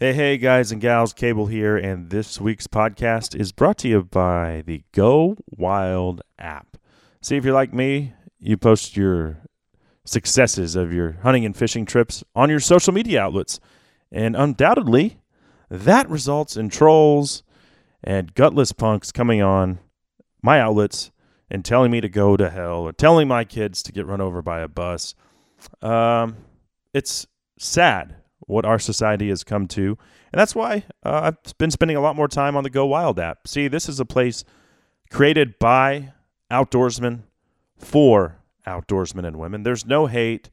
Hey, hey, guys and gals, Cable here, and this week's podcast is brought to you by the Go Wild app. See, if you're like me, you post your successes of your hunting and fishing trips on your social media outlets, and undoubtedly, that results in trolls and gutless punks coming on my outlets and telling me to go to hell or telling my kids to get run over by a bus. Um, it's sad what our society has come to. And that's why uh, I've been spending a lot more time on the Go Wild app. See, this is a place created by outdoorsmen for outdoorsmen and women. There's no hate,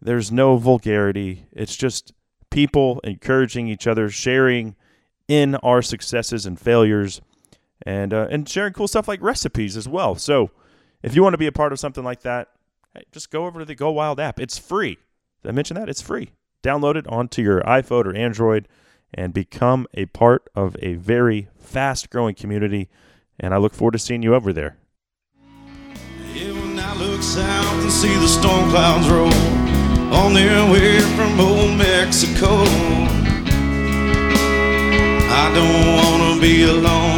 there's no vulgarity. It's just people encouraging each other, sharing in our successes and failures, and uh, and sharing cool stuff like recipes as well. So, if you want to be a part of something like that, hey, just go over to the Go Wild app. It's free. Did I mention that? It's free. Download it onto your iPhone or Android and become a part of a very fast growing community. And I look forward to seeing you over there. Yeah, when I look south and see the storm clouds roll on their way from old Mexico, I don't wanna be alone.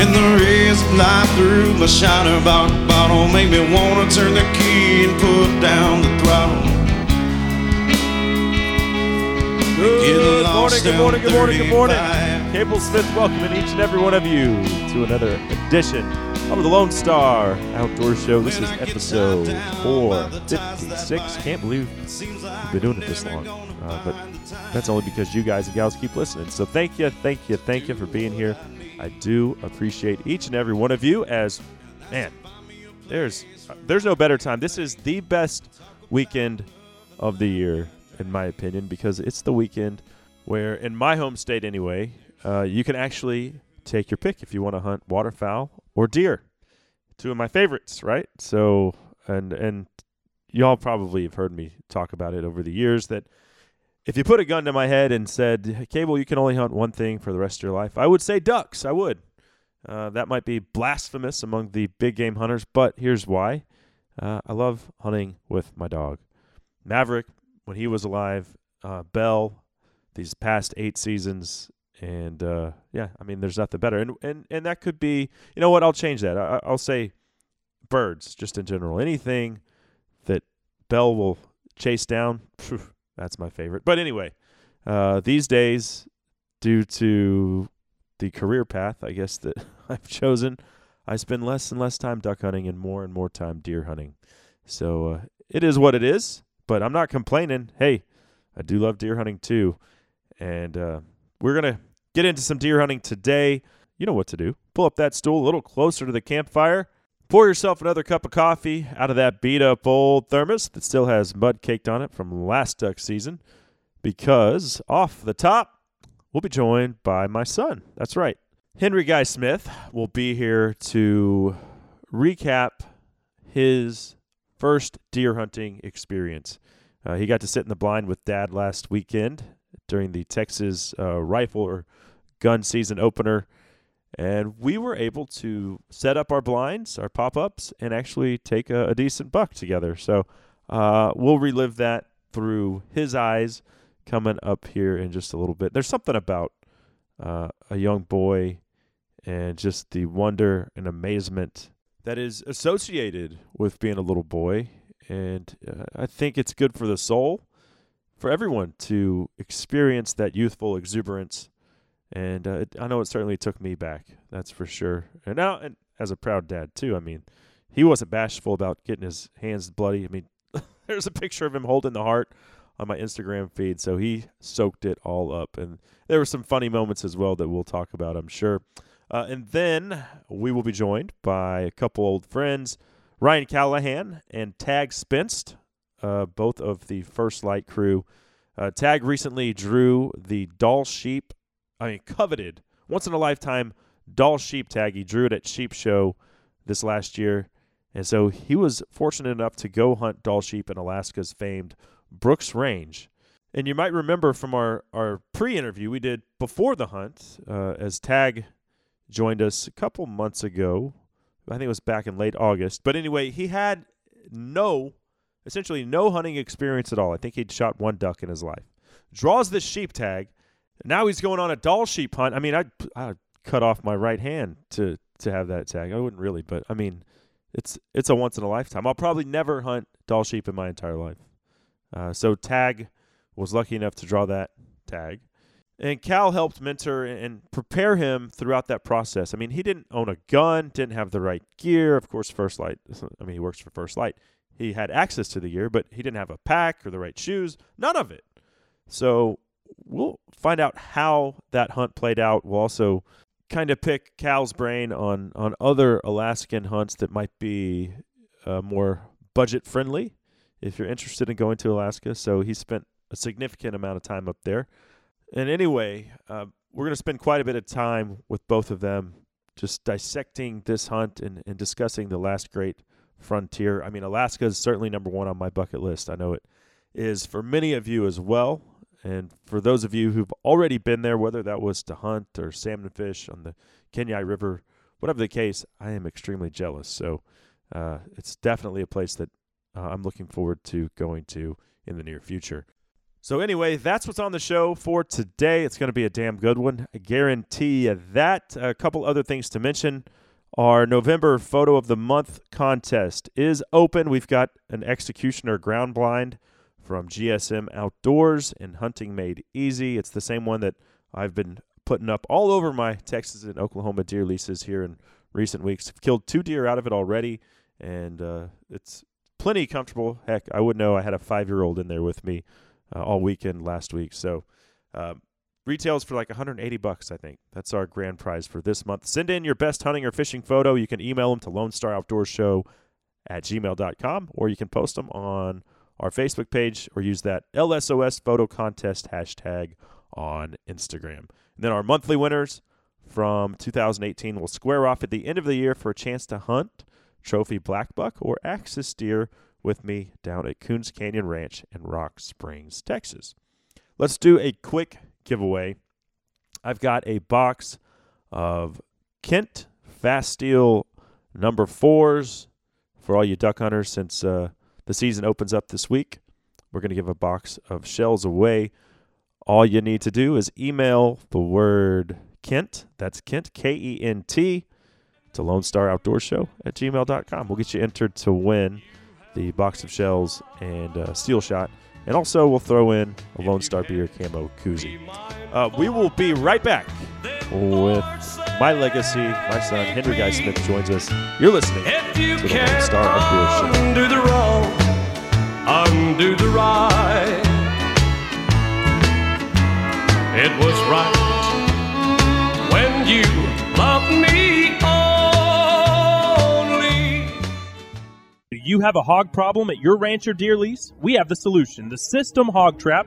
And the rays of light through my shiner box bottle make me wanna turn the key and put down the throttle. Good morning, good morning, good morning, good morning. 35. Cable Smith welcoming each and every one of you to another edition of the Lone Star Outdoor Show. This is episode 456. Can't believe we've been doing it this long. Uh, but that's only because you guys and gals keep listening. So thank you, thank you, thank you for being here. I do appreciate each and every one of you as, man, there's there's no better time. This is the best weekend of the year, in my opinion, because it's the weekend where, in my home state anyway, uh, you can actually take your pick if you want to hunt waterfowl or deer. Two of my favorites, right? So, and and y'all probably have heard me talk about it over the years that if you put a gun to my head and said, "Cable, you can only hunt one thing for the rest of your life," I would say ducks. I would. Uh, that might be blasphemous among the big game hunters, but here's why. Uh, I love hunting with my dog. Maverick, when he was alive, uh, Bell, these past eight seasons, and uh, yeah, I mean, there's nothing better. And and and that could be, you know what? I'll change that. I, I'll say birds, just in general. Anything that Bell will chase down, phew, that's my favorite. But anyway, uh, these days, due to the career path, I guess that I've chosen, I spend less and less time duck hunting and more and more time deer hunting. So uh, it is what it is, but I'm not complaining. Hey, I do love deer hunting too. And uh, we're to get into some deer hunting today. You know what to do. Pull up that stool a little closer to the campfire. Pour yourself another cup of coffee out of that beat up old thermos that still has mud caked on it from last duck season because off the top, we'll be joined by my son. That's right. Henry Guy Smith will be here to recap his first deer hunting experience. Uh, he got to sit in the blind with dad last weekend during the Texas uh, rifle or gun season opener. And we were able to set up our blinds, our pop ups, and actually take a, a decent buck together. So uh, we'll relive that through his eyes coming up here in just a little bit. There's something about uh, a young boy and just the wonder and amazement that is associated with being a little boy. And uh, I think it's good for the soul, for everyone to experience that youthful exuberance. And uh, it, I know it certainly took me back, that's for sure. And now, and as a proud dad, too, I mean, he wasn't bashful about getting his hands bloody. I mean, there's a picture of him holding the heart on my Instagram feed, so he soaked it all up. And there were some funny moments as well that we'll talk about, I'm sure. Uh, and then we will be joined by a couple old friends, Ryan Callahan and Tag Spenst, uh, both of the First Lite crew. Uh, Tag recently drew the Dall Sheep, I mean, coveted, once in a lifetime Dall Sheep tag. He drew it at Sheep Show this last year. And so he was fortunate enough to go hunt Dall Sheep in Alaska's famed Brooks Range. And you might remember from our, our pre interview we did before the hunt, uh, as Tag joined us a couple months ago. I think it was back in late August. But anyway, he had no, essentially no hunting experience at all. I think he'd shot one duck in his life. draws this sheep tag. Now he's going on a Dall sheep hunt. I mean, I'd, I'd cut off my right hand to to have that tag. I wouldn't really, but I mean, it's it's a once in a lifetime. I'll probably never hunt Dall sheep in my entire life. Uh, so tag was lucky enough to draw that tag. And Cal helped mentor and prepare him throughout that process. I mean, he didn't own a gun, didn't have the right gear. Of course, First Lite. I mean, he works for First Lite. He had access to the gear, but he didn't have a pack or the right shoes, none of it. So we'll find out how that hunt played out. We'll also kind of pick Cal's brain on, on other Alaskan hunts that might be uh, more budget friendly if you're interested in going to Alaska. So he spent a significant amount of time up there. And anyway, uh, we're going to spend quite a bit of time with both of them just dissecting this hunt and, and discussing the last great frontier. I mean, Alaska is certainly number one on my bucket list. I know it is for many of you as well. And for those of you who've already been there, whether that was to hunt or salmon fish on the Kenai River, whatever the case, I am extremely jealous. So uh, it's definitely a place that uh, I'm looking forward to going to in the near future. So, anyway, that's what's on the show for today. It's going to be a damn good one. I guarantee you that. A couple other things to mention. Our November Photo of the Month contest is open. We've got an executioner ground blind from GSM Outdoors and Hunting Made Easy. It's the same one that I've been putting up all over my Texas and Oklahoma deer leases here in recent weeks. I've killed two deer out of it already, and uh, it's plenty comfortable. Heck, I would know I had a five year old in there with me uh, all weekend last week. So uh, retails for like 180 bucks, I think. That's our grand prize for this month. Send in your best hunting or fishing photo. You can email them to Lone Star Outdoor Show at gmail.com or you can post them on our Facebook page or use that LSOS photo contest hashtag on Instagram. And then our monthly winners from 2018 will square off at the end of the year for a chance to hunt trophy black buck or axis deer with me down at Coons Canyon Ranch in Rock Springs, Texas. Let's do a quick giveaway. I've got a box of Kent Fast Steel number fours for all you duck hunters since uh, the season opens up this week. We're going to give a box of shells away. All you need to do is email the word Kent, that's Kent, K E N T, to Lone Star Outdoor Show at gmail.com. We'll get you entered to win the box of shells and uh, steel shot. And also, we'll throw in a Lone Star Beer camo koozie. Uh, we will be right back with my legacy. My son, Henry Guy Smith, joins us. You're listening to the Lone Star Outdoor Show. Undo the right. It was right when you loved me only. Do you have a hog problem at your ranch or deer lease? We have the solution. The System Hog Trap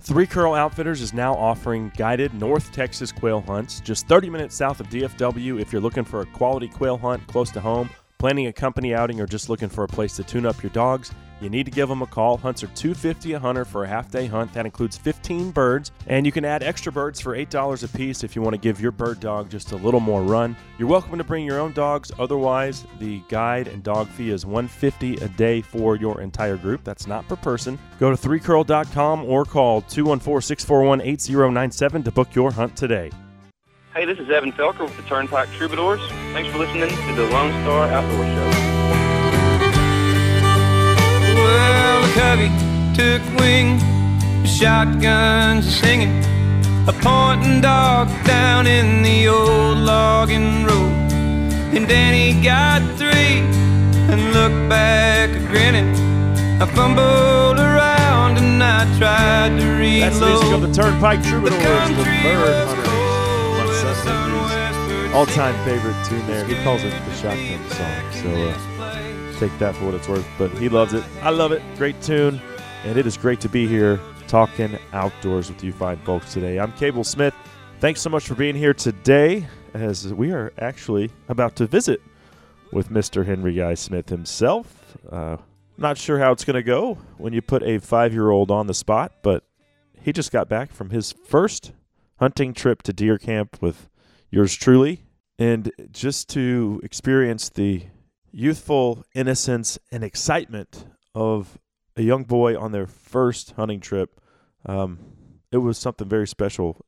Three Curl Outfitters is now offering guided North Texas quail hunts just 30 minutes south of DFW if you're looking for a quality quail hunt close to home, planning a company outing, or just looking for a place to tune up your dogs. You need to give them a call. Hunts are 250 a hunter for a half day hunt. That includes 15 birds, and you can add extra birds for $8 a piece if you want to give your bird dog just a little more run. You're welcome to bring your own dogs. Otherwise, the guide and dog fee is 150 a day for your entire group. That's not per person. Go to 3curl.com or call 214-641-8097 to book your hunt today. Hey, this is Evan Felker with the Turnpike Troubadours. Thanks for listening to the Lone Star Outdoor Show. Well, the covey took wing, shotguns are singing, a pointing dog down in the old logging road. And Danny got three and looked back a grinning. I fumbled around and I tried to reload. That's the music of the Turnpike Troubadours, the country bird hunters. cold, My the son sun Henry's westward all-time favorite tune there. He calls it the shotgun song. So uh, take that for what it's worth. But he loves it. I love it. Great tune. And it is great to be here talking outdoors with you fine folks today. I'm Cable Smith, Thanks so much for being here today, as we are actually about to visit with Mr. Henry Guy Smith himself. Uh, not sure how it's going to go when you put a five year old on the spot, but he just got back from his first hunting trip to deer camp with yours truly. And just to experience the youthful innocence and excitement of a young boy on their first hunting trip, um, it was something very special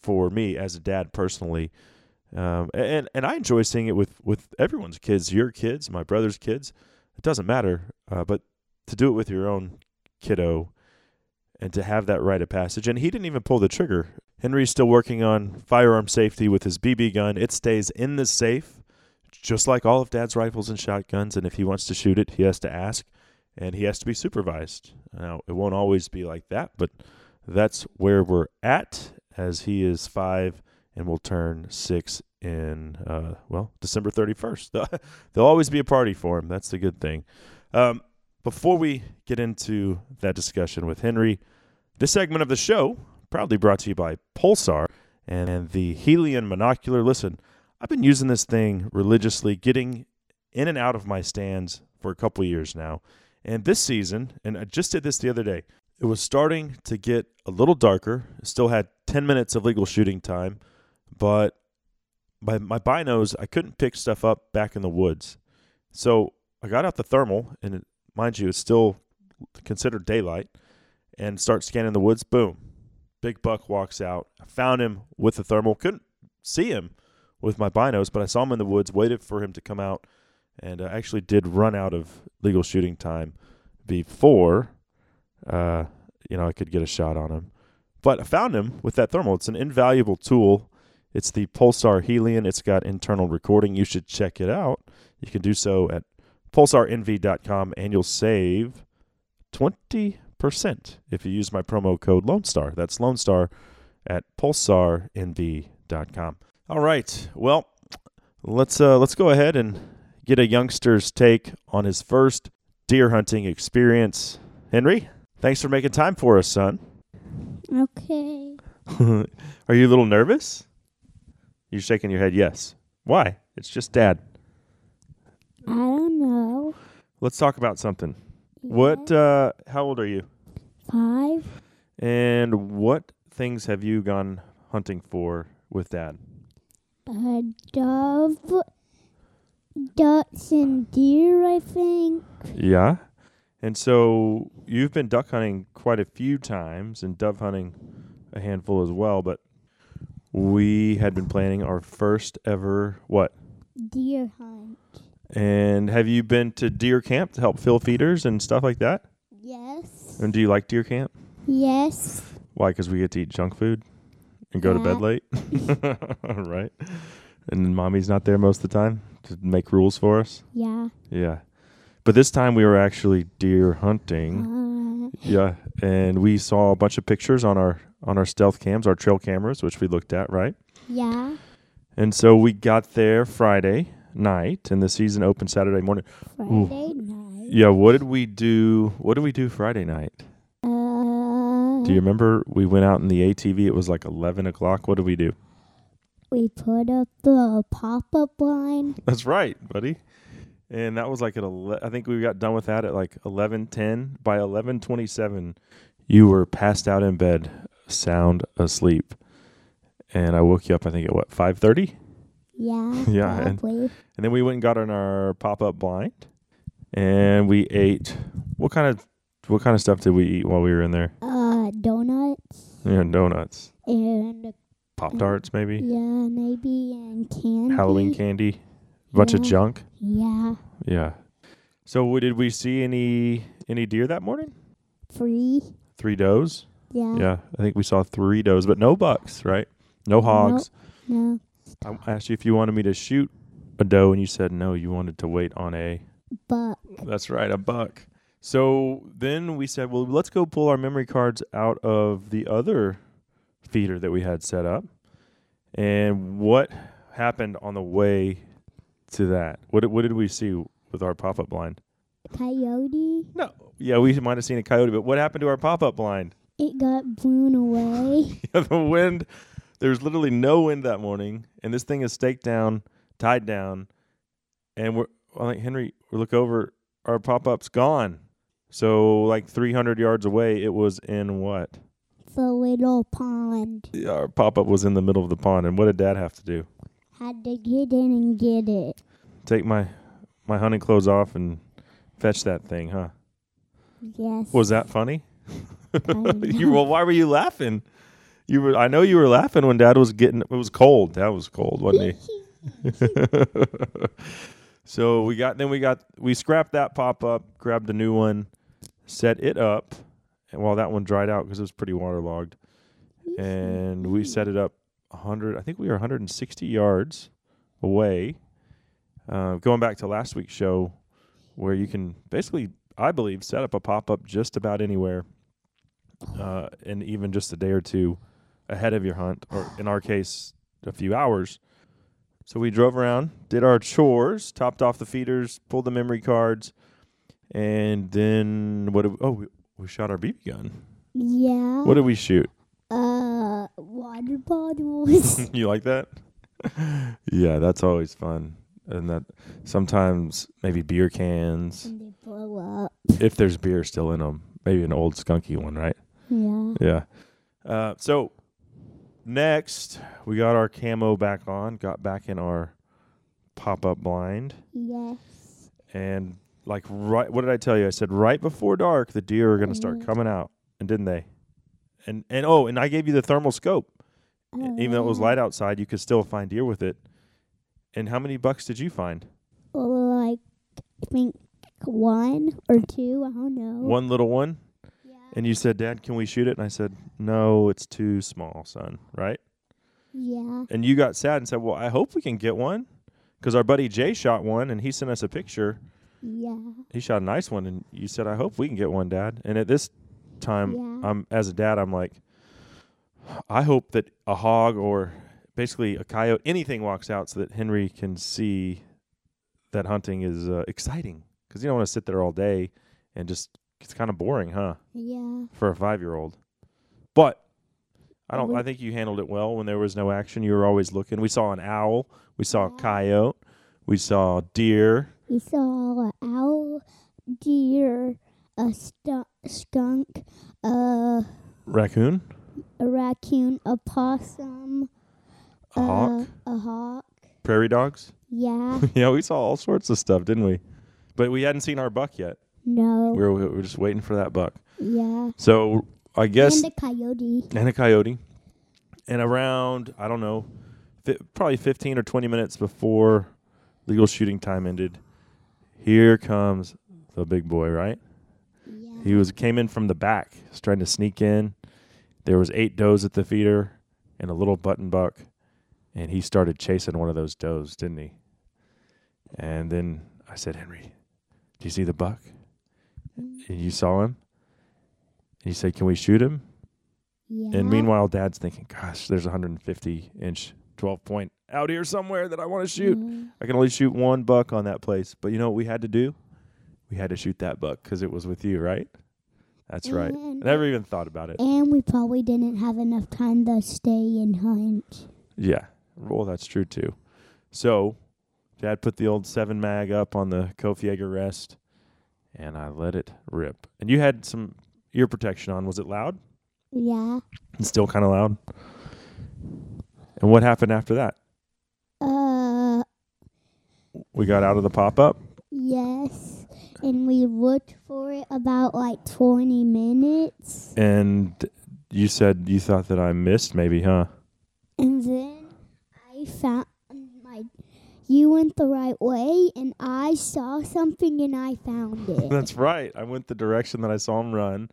for me as a dad personally. Um, and and I enjoy seeing it with with everyone's kids, your kids, my brother's kids. It doesn't matter, uh, but to do it with your own kiddo and to have that rite of passage. And he didn't even pull the trigger. Henry's still working on firearm safety with his BB gun. It stays in the safe, just like all of Dad's rifles and shotguns. And if he wants to shoot it, he has to ask, and he has to be supervised. Now it won't always be like that, but that's where we're at as he is five and will turn six in uh, well December 31st. There'll always be a party for him. That's the good thing. Um, before we get into that discussion with Henry, this segment of the show proudly brought to you by Pulsar and the Helion Monocular. Listen, I've been using this thing religiously, getting in and out of my stands for a couple years now. And this season, and I just did this the other day, it was starting to get a little darker. Still had 10 minutes of legal shooting time, but by my binos, I couldn't pick stuff up back in the woods. So I got out the thermal, and it, mind you, it's still considered daylight, and start scanning the woods. Boom. Big buck walks out. I found him with the thermal. Couldn't see him with my binos, but I saw him in the woods, waited for him to come out, and uh, actually did run out of legal shooting time before uh, you know, I could get a shot on him. But I found him with that thermal. It's an invaluable tool. It's the Pulsar Helion. It's got internal recording. You should check it out. You can do so at pulsarnv.com and you'll save 20% if you use my promo code Lone Star. That's Lone Star at pulsarnv.com. All right. Well, let's uh, let's go ahead and get a youngster's take on his first deer hunting experience. Henry? Thanks for making time for us, son. Okay. Are you a little nervous? You're shaking your head yes. Why? It's just dad. I don't know. Let's talk about something. What uh how old are you? Five. And what things have you gone hunting for with dad? A dove. Ducks and deer, I think. Yeah. And so you've been duck hunting quite a few times and dove hunting a handful as well, but we had been planning our first ever what? Deer hunt. And have you been to deer camp to help fill feeders and stuff like that? Yes. And do you like deer camp? Yes. Why? Because we get to eat junk food and go to bed late, right? And mommy's not there most of the time to make rules for us. Yeah. Yeah, but this time we were actually deer hunting. Uh, Yeah, and we saw a bunch of pictures on our on our stealth cams, our trail cameras, which we looked at, right? yeah. And so we got there Friday night, and the season opened Saturday morning. Friday night. Yeah, what did we do? What did we do Friday night? Do you remember? We went out in the ATV. It was like eleven o'clock. What did we do? we put up the pop-up line. That's right, buddy. And that was like at 11, I think we got done with that at like eleven ten. By eleven twenty seven, you were passed out in bed, sound asleep, and I woke you up. I think at what five thirty. Yeah. Yeah, and- And then we went and got on our pop up blind, and we ate. What kind of what kind of stuff did we eat while we were in there? Uh, Uh, donuts Yeah, donuts, and pop tarts, maybe yeah, maybe and candy. Halloween candy, bunch of Yeah. junk. Yeah. Yeah. So w- did we see any any deer that morning? Free. Three does. Yeah. Yeah, I think we saw three does, but no bucks, right? No hogs. No. I asked you if you wanted me to shoot a doe, and you said no. You wanted to wait on a. But That's right, a buck. So then we said, well, let's go pull our memory cards out of the other feeder that we had set up. And what happened on the way to that? What did, what did we see with our pop up blind? coyote, No. Yeah, we might have seen a coyote, but what happened to our pop up blind? it got blown away. yeah, the wind there was literally no wind that morning, and this thing is staked down, tied down, and we're I'm like Henry. We look over, our pop up's gone. So like 300 yards away, it was in what? The little pond. Our pop up was in the middle of the pond, and what did Dad have to do? Had to get in and get it. Take my my hunting clothes off and fetch that thing, huh? Yes. Was that funny? You well, why were you laughing? You were. I know you were laughing when Dad was getting. It was cold. That was cold, wasn't he? so we got. Then we got. We scrapped that pop up. Grabbed a new one. Set it up. And while that one dried out because it was pretty waterlogged, and we set it up 100. I think we were 160 yards away. Uh, going back to last week's show, where you can basically, I believe, set up a pop up just about anywhere, uh, and even just a day or two ahead of your hunt, or in our case, a few hours. So we drove around, did our chores, topped off the feeders, pulled the memory cards, and then what? Did we, oh, we, we shot our BB gun. Yeah. What did we shoot? Uh, water bottles. you like that? yeah, that's always fun. And that sometimes maybe beer cans, and they blow up. if there's beer still in them, maybe an old skunky one, right? Yeah. Yeah. Uh, so next, we got our camo back on, got back in our pop up blind, Yes. and like right, what did I tell you? I said right before dark, the deer are going to start Mhm. coming out, and didn't they? And and oh, and I gave you the thermal scope. Even though it was Uh, light outside, you could still find deer with it. And how many bucks did you find? Like, I think one or two. I don't know. One little one. Yeah. And you said, Dad, can we shoot it? And I said, No, it's too small, son. Right? Yeah. And you got sad and said, Well, I hope we can get one. Because our buddy Jay shot one and he sent us a picture. Yeah. He shot a nice one. And you said, I hope we can get one, Dad. And at this time, Yeah. I'm as a dad, I'm like, I hope that a hog or basically a coyote, anything walks out so that Henry can see that hunting is uh, exciting. Because you don't want to sit there all day and just, it's kind of boring, huh? Yeah. for a five year old. But I don't I think you handled it well when there was no action. You were always looking. We saw an owl, we saw a coyote, we saw deer. We saw an owl, deer, a stu- skunk, a, Raccoon, a raccoon, a possum, a hawk, uh, a hawk. prairie dogs. Yeah. yeah, we saw all sorts of stuff, didn't we? But we hadn't seen our buck yet. no. We were, we were just waiting for that buck. yeah. So I guess and a coyote. and a coyote. And around, I don't know, fi- probably 15 or 20 minutes before legal shooting time ended, here comes the big boy, right? Yeah. He was came in from the back, was trying to sneak in. There was eight does at the feeder and a little button buck, and he started chasing one of those does, didn't he? And then I said, Henry, do you see the buck? Mm-hmm. And you saw him. And he said, Can we shoot him? yeah. And meanwhile, Dad's thinking, "Gosh, there's a 150 inch 12 point out here somewhere that I want to shoot. Yeah. I can only shoot one buck on that place. But you know what we had to do? We had to shoot that buck because it was with you, right? That's right. I never even thought about it. And we probably didn't have enough time to stay and hunt. Yeah. Well, that's true too. So, Dad put the old seven mag up on the Kofiega rest, and I let it rip. And you had some ear protection on. Was it loud? Yeah. And still kind of loud. And what happened after that? Uh, We got out of the pop up. yes. And we looked for it about like 20 minutes. And you said you thought that I missed, maybe, huh? And then I found my. You went the right way, and I saw something and I found it. That's right. I went the direction that I saw him run,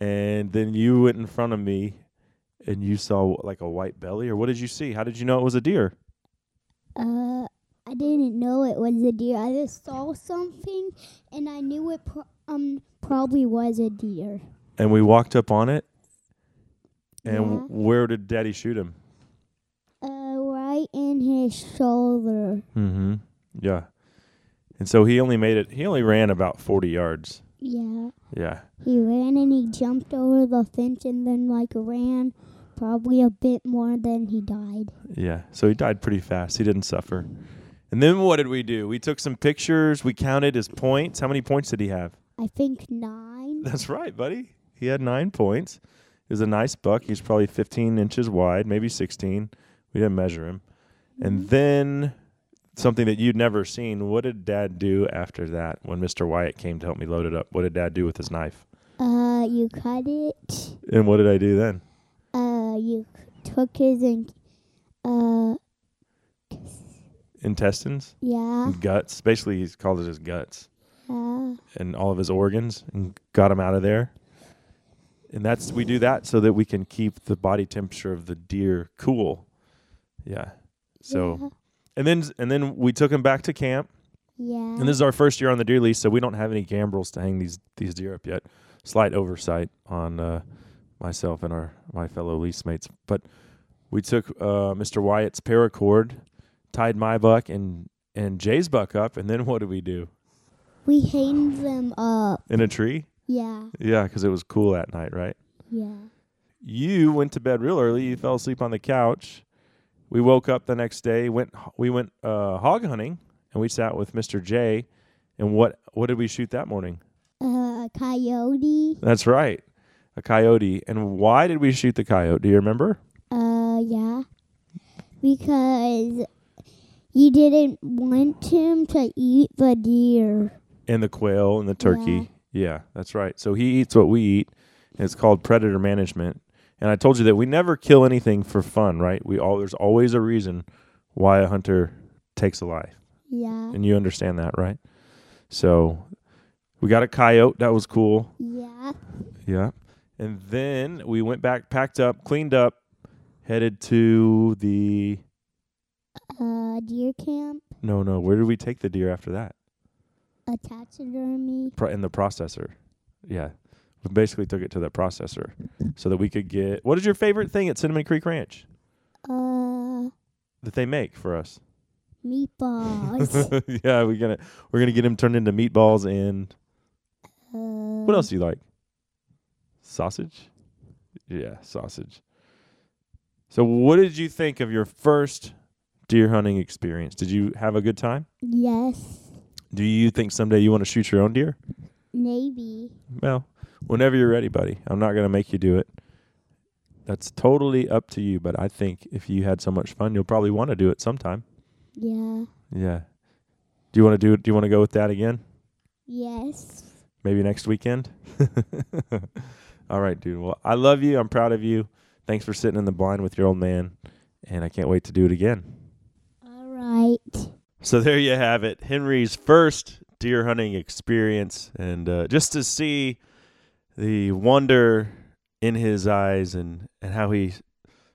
and then you went in front of me, and you saw like a white belly, or what did you see? How did you know it was a deer? Uh, I didn't know it was a deer. I just saw something, and I knew it pro- um probably was a deer. And we walked up on it, and Yeah. where did Daddy shoot him? Uh, right in his shoulder. Mm-hmm. Yeah. And so he only made it. He only ran about forty yards. Yeah. Yeah. He ran and he jumped over the fence and then like ran Probably a bit more than he died. Yeah. So he died pretty fast. He didn't suffer. And then what did we do? We took some pictures. We counted his points. How many points did he have? I think nine. That's right, buddy. He had nine points. He was a nice buck. He's probably 15 inches wide, maybe 16. We didn't measure him. And then something that you'd never seen. What did Dad do after that when Mr. Wyatt came to help me load it up? What did Dad do with his knife? Uh, you cut it. And what did I do then? Uh, you took his and uh, Intestines, yeah, guts. Basically, he's called it his guts yeah, and all of his organs and got him out of there. And that's we do that so that we can keep the body temperature of the deer cool. Yeah. So yeah, and then and then we took him back to camp. yeah. And this is our first year on the deer lease, so we don't have any gambrels to hang these these deer up yet. Slight oversight on uh, myself and our my fellow lease mates, but we took uh, Mr. Wyatt's paracord, tied my buck and and Jay's buck up, and then what did we do? we hanged them up. In a tree? Yeah, Yeah, because it was cool that night, right? yeah. You went to bed real early. You fell asleep on the couch. We woke up the next day. went We went uh, hog hunting, and we sat with Mr. J. And what what did we shoot that morning? Uh, coyote. That's right, a coyote. And why did we shoot the coyote? Do you remember? Uh, yeah. Because you didn't want him to eat the deer. And the quail and the turkey. Yeah, that's right. So he eats what we eat. It's called predator management. And I told you that we never kill anything for fun, right? We all there's always a reason why a hunter takes a life. Yeah, And you understand that, right? So we got a coyote. That was cool. yeah. Yeah. And then we went back, packed up, cleaned up, headed to the. Uh, deer camp. No, no. Where did we take the deer after that? A taxidermy. Pro- in the processor. Yeah. We basically took it to the processor so that we could get. What is your favorite thing at Cinnamon Creek Ranch Uh, that they make for us? meatballs. yeah, we're gonna we're gonna get him turned into meatballs and uh, what else do you like? Sausage? Yeah, sausage. So what did you think of your first deer hunting experience? Did you have a good time? Yes, Do you think someday you want to shoot your own deer? maybe. Well, whenever you're ready, buddy. I'm not going to make you do it. That's totally up to you, but I think if you had so much fun, you'll probably want to do it sometime. Yeah. Yeah. Do you want to do it? Do you want to go with that again? Yes. Maybe next weekend? All right, dude. Well, I love you. I'm proud of you. Thanks for sitting in the blind with your old man, and I can't wait to do it again. All right. So there you have it. Henry's first deer hunting experience, and uh, just to see the wonder in his eyes and, and how he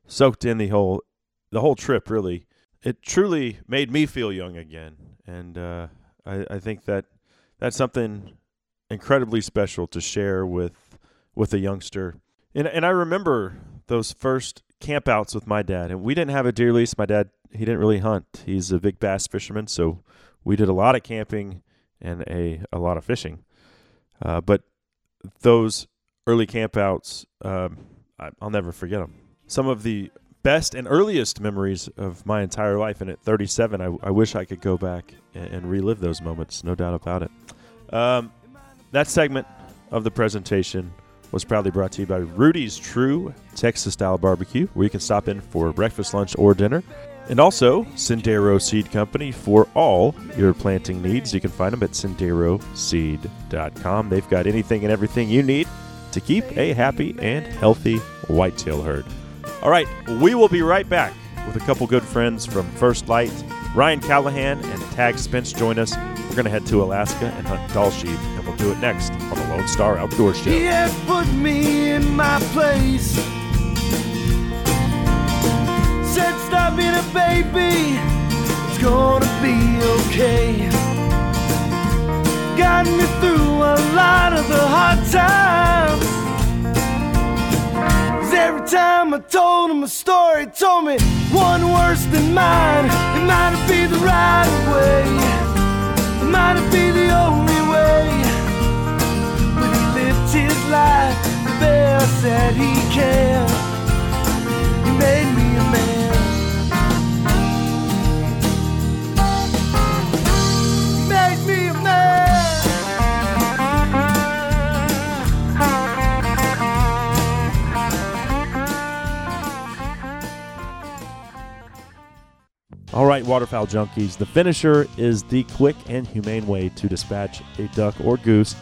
soaked in the whole the whole trip. Really, it truly made me feel young again, and uh, I, I think that that's something incredibly special to share with with a youngster. And and I remember those first campouts with my dad, and we didn't have a deer lease. My dad he didn't really hunt. He's a big bass fisherman, so we did a lot of camping and a a lot of fishing. Uh, but those early campouts, um, I, I'll never forget them. Some of the best and earliest memories of my entire life, and at 37, I, I wish I could go back and, and relive those moments. No doubt about it. Um, that segment of the presentation was proudly brought to you by Rudy's True Texas Style Barbecue, where you can stop in for breakfast, lunch, or dinner. And also, Sendero Seed Company for all your planting needs. You can find them at senderoseed.com. They've got anything and everything you need to keep a happy and healthy whitetail herd. All right, we will be right back with a couple good friends from First Lite. Ryan Callahan and Tag Spenst join us. We're going to head to Alaska and hunt Dall sheep, we'll do it next on the Lone Star Outdoor Show. He has put me in my place. Said, stop being a baby. It's gonna be okay. Got me through a lot of the hard times. every time I told him a story, told me one worse than mine. It might been the right way. It been the only the bear said he. He made me a man. Made me a man. All right, waterfowl junkies, the finisher is the quick and humane way to dispatch a duck or goose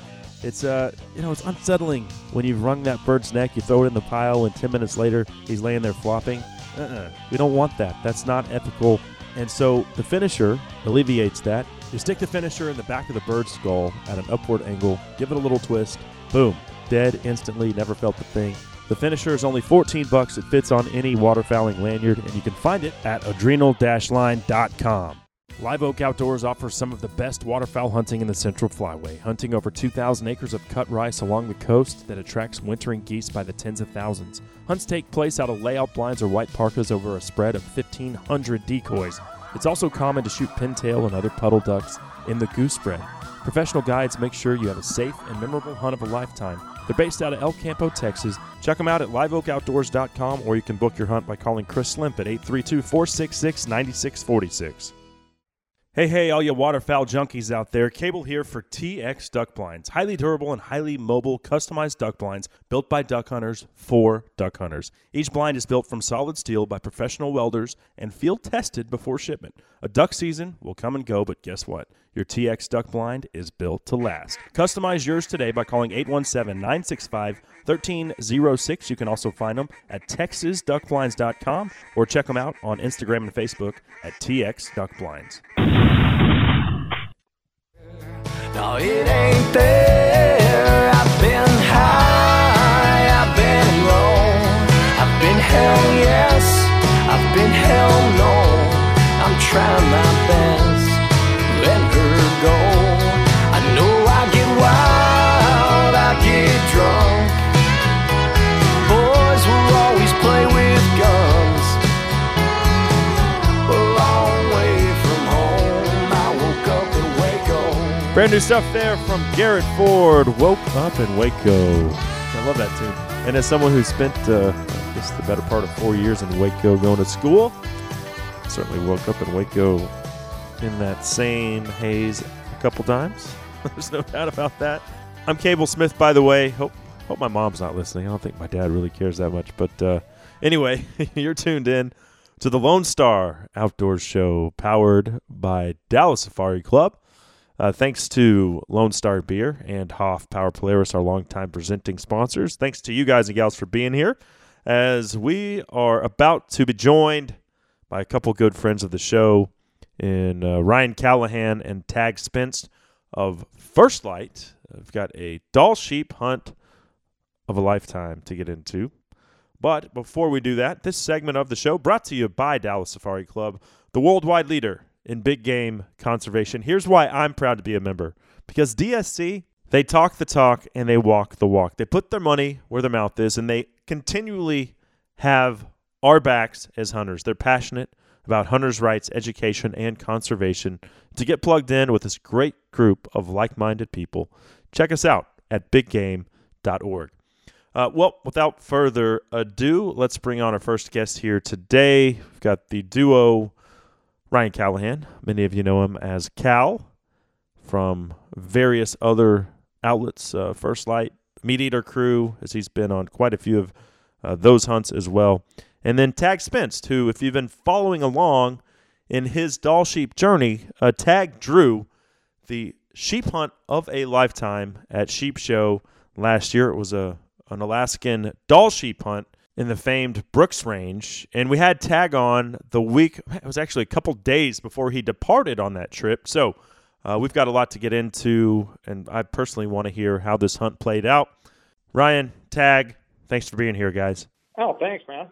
it's uh, you know, it's unsettling when you've wrung that bird's neck, you throw it in the pile, and ten minutes later he's laying there flopping. Uh-uh. We don't want that. That's not ethical. And so the finisher alleviates that. You stick the finisher in the back of the bird's skull at an upward angle, give it a little twist, boom, dead instantly, never felt the thing. The finisher is only 14 bucks. It fits on any waterfowling lanyard, and you can find it at adrenal-line.com. Live Oak Outdoors offers some of the best waterfowl hunting in the Central Flyway, hunting over 2,000 acres of cut rice along the coast that attracts wintering geese by the tens of thousands. Hunts take place out of layout blinds or white parkas over a spread of 1,500 decoys. It's also common to shoot pintail and other puddle ducks in the goose spread. Professional guides make sure you have a safe and memorable hunt of a lifetime. They're based out of El Campo, Texas. Check them out at liveoakoutdoors.com or you can book your hunt by calling Chris Slimp at 832 466 9646. Hey, hey, all you waterfowl junkies out there. Cable here for TX Duck Blinds. Highly durable and highly mobile, customized duck blinds built by duck hunters for duck hunters. Each blind is built from solid steel by professional welders and field tested before shipment. A duck season will come and go, but guess what? Your TX Duck Blind is built to last. Customize yours today by calling 817 965 1306. You can also find them at texasduckblinds.com or check them out on Instagram and Facebook at TX Duck Blinds. No, it ain't there. I've been high, I've been low, I've been hell yes, I've been hell no. I'm trying my Brand new stuff there from Garrett Ford. Woke up in Waco. I love that tune. And as someone who spent, uh, I guess, the better part of four years in Waco going to school, certainly woke up in Waco in that same haze a couple times. There's no doubt about that. I'm Cable Smith, by the way. Hope hope my mom's not listening. I don't think my dad really cares that much. But uh, anyway, you're tuned in to the Lone Star Outdoors Show, powered by Dallas Safari Club. Uh, thanks to Lone Star Beer and Hoff Power Polaris, our longtime presenting sponsors. Thanks to you guys and gals for being here as we are about to be joined by a couple good friends of the show in uh, Ryan Callahan and Tag Spenst of First Lite. I've got a Dall sheep hunt of a lifetime to get into. But before we do that, this segment of the show brought to you by Dallas Safari Club, the worldwide leader in big game conservation. Here's why I'm proud to be a member because DSC, they talk the talk and they walk the walk. They put their money where their mouth is and they continually have our backs as hunters. They're passionate about hunters' rights, education, and conservation. To get plugged in with this great group of like minded people, check us out at biggame.org. Uh, well, without further ado, let's bring on our first guest here today. We've got the duo Ryan Callahan. Many of you know him as Cal from various other outlets, uh, First Lite, Meat Eater Crew, as he's been on quite a few of uh, those hunts as well. And then Tag Spenst, who, if you've been following along in his Dall sheep journey, uh, Tag drew the sheep hunt of a lifetime at Sheep Show last year. It was a an Alaskan Dall sheep hunt in the famed Brooks Range, and we had Tag on the week. It was actually a couple days before he departed on that trip. So uh, we've got a lot to get into, and I personally want to hear how this hunt played out. Ryan, Tag, thanks for being here, guys. Oh, thanks, man.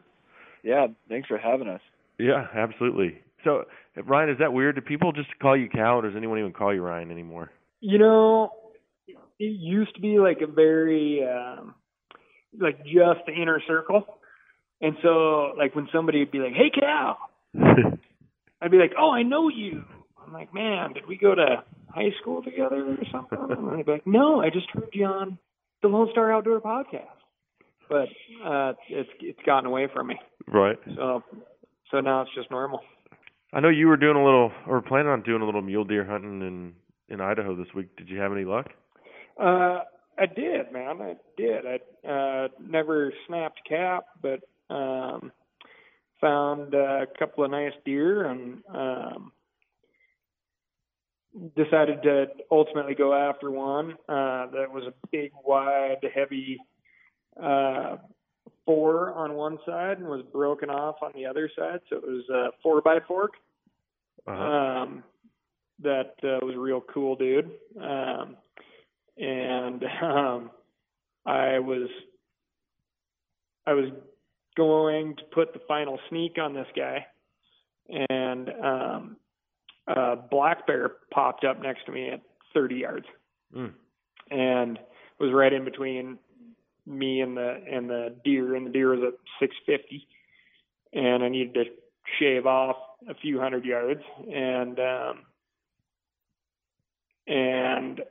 Yeah, thanks for having us. Yeah, absolutely. So, Ryan, is that weird? Do people just call you Cal, or does anyone even call you Ryan anymore? You know, it used to be like a very um like just the inner circle. And so like when somebody would be like, Hey Cal I'd be like, Oh, I know you. I'm like, Man, did we go to high school together or something? And they'd be like, No, I just heard you on the Lone Star Outdoor podcast. But uh it's it's gotten away from me. Right. So so now it's just normal. I know you were doing a little, or planning on doing a little mule deer hunting in in Idaho this week. Did you have any luck? Uh, I did, man. I did. I uh, never snapped cap, but um, found uh, a couple of nice deer and um, decided to ultimately go after one uh, that was a big, wide, heavy uh, four on one side and was broken off on the other side. So it was a four by fork. Uh-huh. Um, that uh, was a real cool dude. Um, and um, I was I was going to put the final sneak on this guy, and um, a black bear popped up next to me at 30 yards, Mm. and was right in between me and the and the deer, and the deer was at 650, and I needed to shave off a few hundred yards, and um, and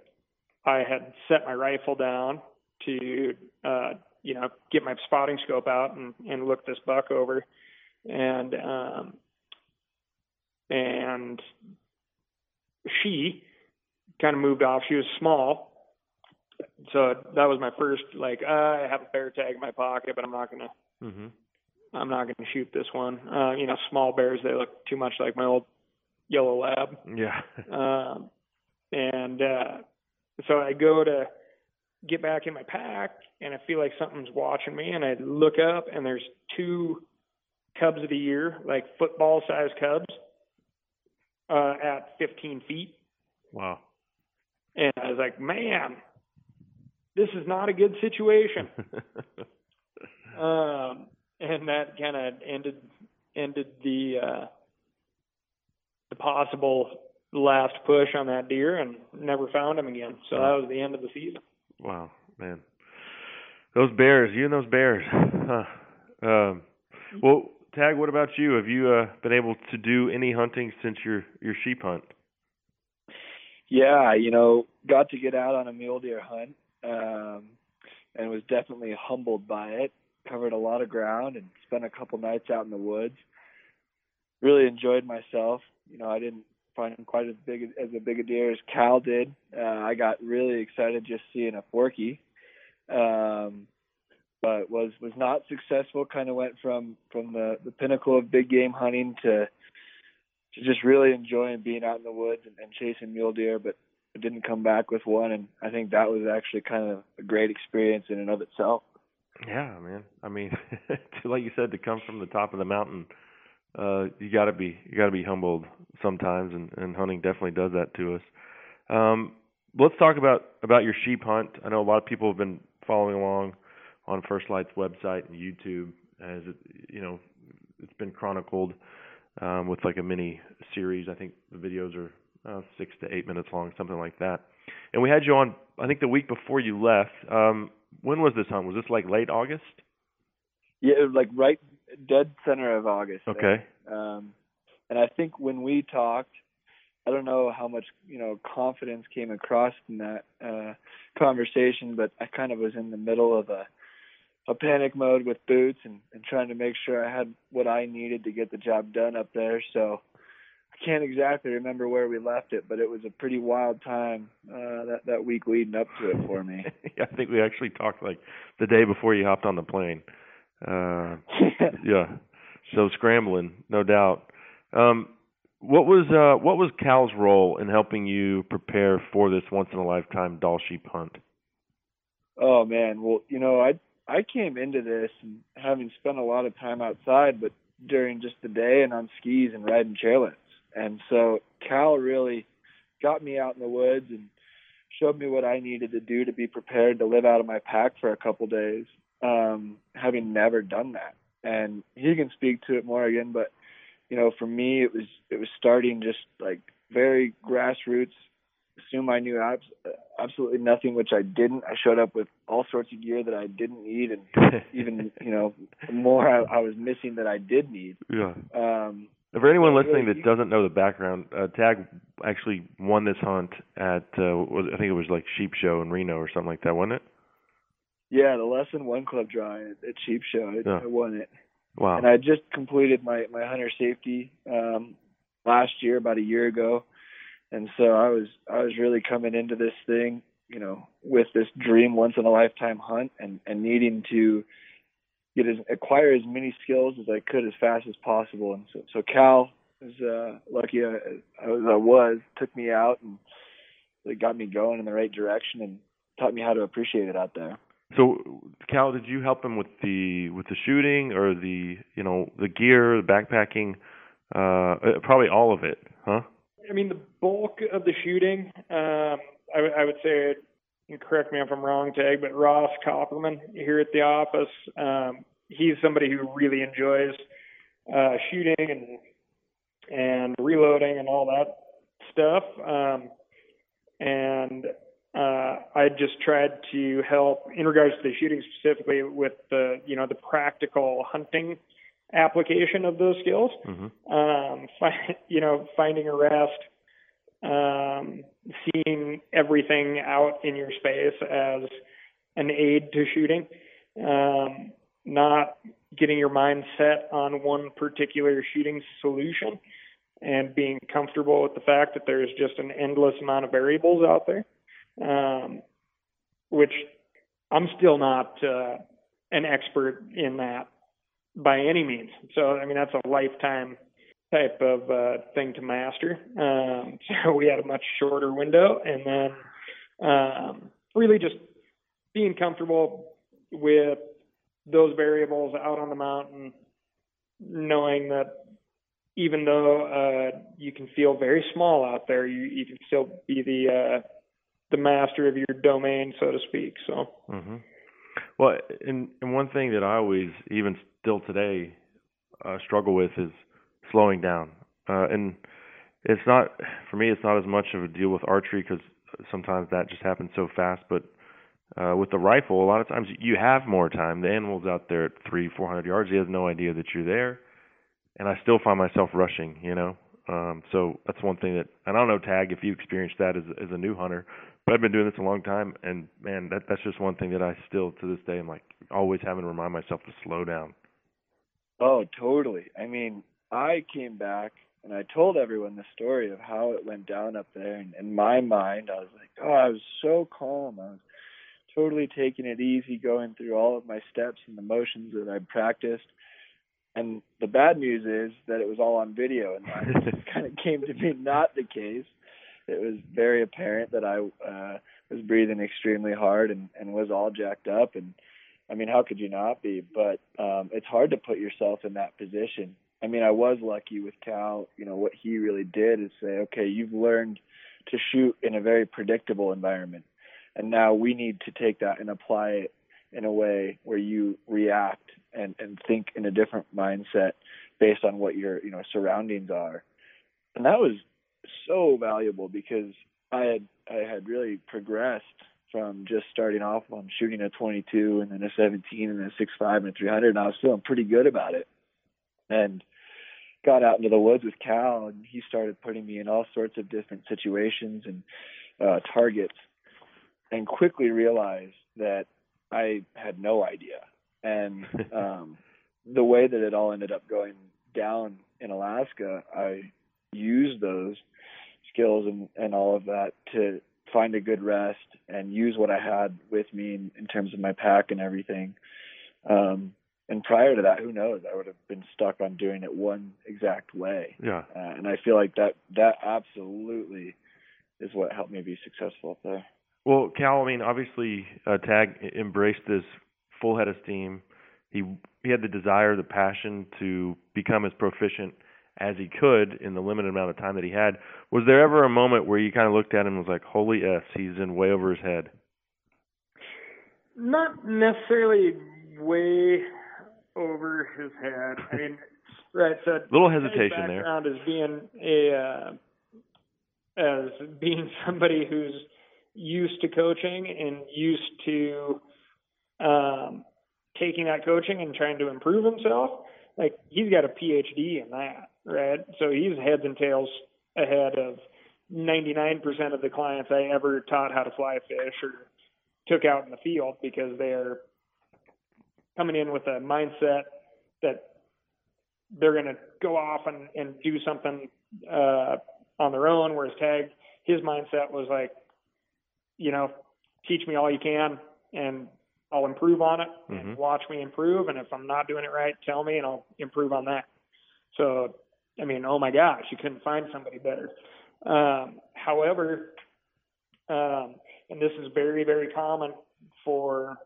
I had set my rifle down to uh you know get my spotting scope out and and look this buck over. And um and she kind of moved off. She was small. So that was my first like uh, I have a bear tag in my pocket but I'm not going to Mm-hmm. I'm not going to shoot this one. Uh you know small bears they look too much like my old yellow lab. Yeah. um, and uh, so I go to get back in my pack, and I feel like something's watching me, and I look up, and there's two cubs of the year, like football-sized cubs, uh, at 15 feet, wow. and I was like, man, this is not a good situation. um, and that kind of ended ended the uh, the possible last push on that deer, and never found him again. So that was the end of the season. Wow, man. Those bears, you and those bears. Huh. Um, well, Tag, what about you? Have you uh, been able to do any hunting since your your sheep hunt? Yeah, you know, got to get out on a mule deer hunt, um, and was definitely humbled by it. Covered a lot of ground and spent a couple nights out in the woods. Really enjoyed myself. You know, I didn't find quite as big as a big a deer as Cal did. Uh, I got really excited just seeing a forky, um, but was was not successful. Kind of went from from the the pinnacle of big game hunting to to just really enjoying being out in the woods and, and chasing mule deer, but didn't come back with one, and I think that was actually kind of a great experience in and of itself. Yeah, man. I mean, like you said, to come from the top of the mountain, uh, you got to be you got to be humbled sometimes, and, and hunting definitely does that to us. Um, let's talk about about your sheep hunt. I know a lot of people have been following along on First Lite's website and YouTube, as it you know it's been chronicled um, with like a mini series. I think the videos are uh, six to eight minutes long, something like that. And we had you on, I think, the week before you left. Um, when was this hunt? Was this like late August? Yeah, like right dead center of August. Okay. Um, and I think when we talked, I don't know how much you know confidence came across in that uh, conversation, but I kind of was in the middle of a a panic mode with boots and, and trying to make sure I had what I needed to get the job done up there. So I can't exactly remember where we left it, but it was a pretty wild time uh, that that week leading up to it for me. I think we actually talked like the day before you hopped on the plane. Uh, yeah. So scrambling, no doubt. Um, what was uh, what was Cal's role in helping you prepare for this once in a lifetime Dall sheep hunt? Oh man, well, you know, I I came into this and having spent a lot of time outside, but during just the day and on skis and riding chairlifts. And so Cal really got me out in the woods and showed me what I needed to do to be prepared to live out of my pack for a couple days, um, having never done that. And he can speak to it more again, but you know, for me, it was it was starting just like very grassroots. Assume I knew abs- absolutely nothing, which I didn't. I showed up with all sorts of gear that I didn't need, and even you know more I, I was missing that I did need. Yeah. Um, For anyone listening that doesn't know the background, uh, Tag actually won this hunt at uh, I think it was like Sheep Show in Reno or something like that, wasn't it? Yeah, the lesson one club draw at, Sheep Show, I, Yeah. I won it. Wow. And I just completed my my hunter safety um last year, about a year ago. And so I was I was really coming into this thing, you know, with this dream once in a lifetime hunt and and needing to get as acquire as many skills as I could as fast as possible. And so, so Cal was uh, lucky I, I was, I was took me out and it got me going in the right direction and taught me how to appreciate it out there. So, Cal, did you help him with the with the shooting or the you know the gear, the backpacking, uh, probably all of it, huh? I mean, the bulk of the shooting, um, I, w- I would say, and correct me if I'm wrong, Tag, but Ross Copperman here at the office, um, he's somebody who really enjoys uh, shooting and and reloading and all that stuff. Um, and uh, I just tried to help in regards to the shooting specifically with the you know the practical hunting application of those skills. Mm-hmm. Um, fi- you know, finding a rest, um, seeing everything out in your space as an aid to shooting, um, not getting your mind set on one particular shooting solution, and being comfortable with the fact that there's just an endless amount of variables out there, um, which I'm still not uh, an expert in that by any means. So I mean that's a lifetime type of uh, thing to master. Um, so we had a much shorter window, and then um, really just being comfortable with those variables out on the mountain, knowing that even though uh, you can feel very small out there, you, you can still be the uh, the master of your domain, so to speak. So. Mm-hmm. Well, and and one thing that I always, even still today, uh, struggle with is slowing down. Uh, and it's not for me. It's not as much of a deal with archery because sometimes that just happens so fast. But uh, with the rifle, a lot of times you have more time. The animal's out there at three, four hundred yards. He has no idea that you're there, and I still find myself rushing. You know, um, so that's one thing that and I don't know, Tag, if you experienced that as as a new hunter, but I've been doing this a long time, and man, that that's just one thing that I still to this day am like always having to remind myself to slow down. Oh, totally. I mean, I came back and I told everyone the story of how it went down up there. And in my mind, I was like, oh, I was so calm. I was totally taking it easy, going through all of my steps and the motions that I practiced. And the bad news is that it was all on video, and that kind of came to be not the case. It was very apparent that I uh, was breathing extremely hard and, and was all jacked up. And I mean, how could you not be? But um, it's hard to put yourself in that position. I mean, I was lucky with Cal. You know, what he really did is say, okay, you've learned to shoot in a very predictable environment, and now we need to take that and apply it in a way where you react and and think in a different mindset based on what your you know surroundings are. And that was so valuable because I had I had really progressed from just starting off on shooting a 22 and then a 17 and then a 6.5 and a 300 and I was feeling pretty good about it. And got out into the woods with Cal and he started putting me in all sorts of different situations and uh targets and quickly realized that I had no idea. And um the way that it all ended up going down in Alaska, I used those skills and, and all of that to find a good rest and use what I had with me in, in terms of my pack and everything. Um, and prior to that, who knows? I would have been stuck on doing it one exact way. Yeah. Uh, and I feel like that that absolutely is what helped me be successful up there. Well, Cal, I mean, obviously, uh, Tag embraced this full head of steam. He he had the desire, the passion to become as proficient as he could in the limited amount of time that he had. Was there ever a moment where you kind of looked at him and was like, "Holy s, he's in way over his head"? Not necessarily way over his head. I mean, right. So Little hesitation there. background as being a uh, as being somebody who's used to coaching and used to um, taking that coaching and trying to improve himself. Like he's got a PhD in that, right? So he's heads and tails ahead of 99% of the clients I ever taught how to fly fish or took out in the field because they're coming in with a mindset that they're going to go off and, and do something uh, on their own. Whereas Tag, his mindset was like, you know, teach me all you can, and I'll improve on it Mhm. and watch me improve. And if I'm not doing it right, tell me and I'll improve on that. So, I mean, oh my gosh, you couldn't find somebody better. Um, however, um, and this is very, very common for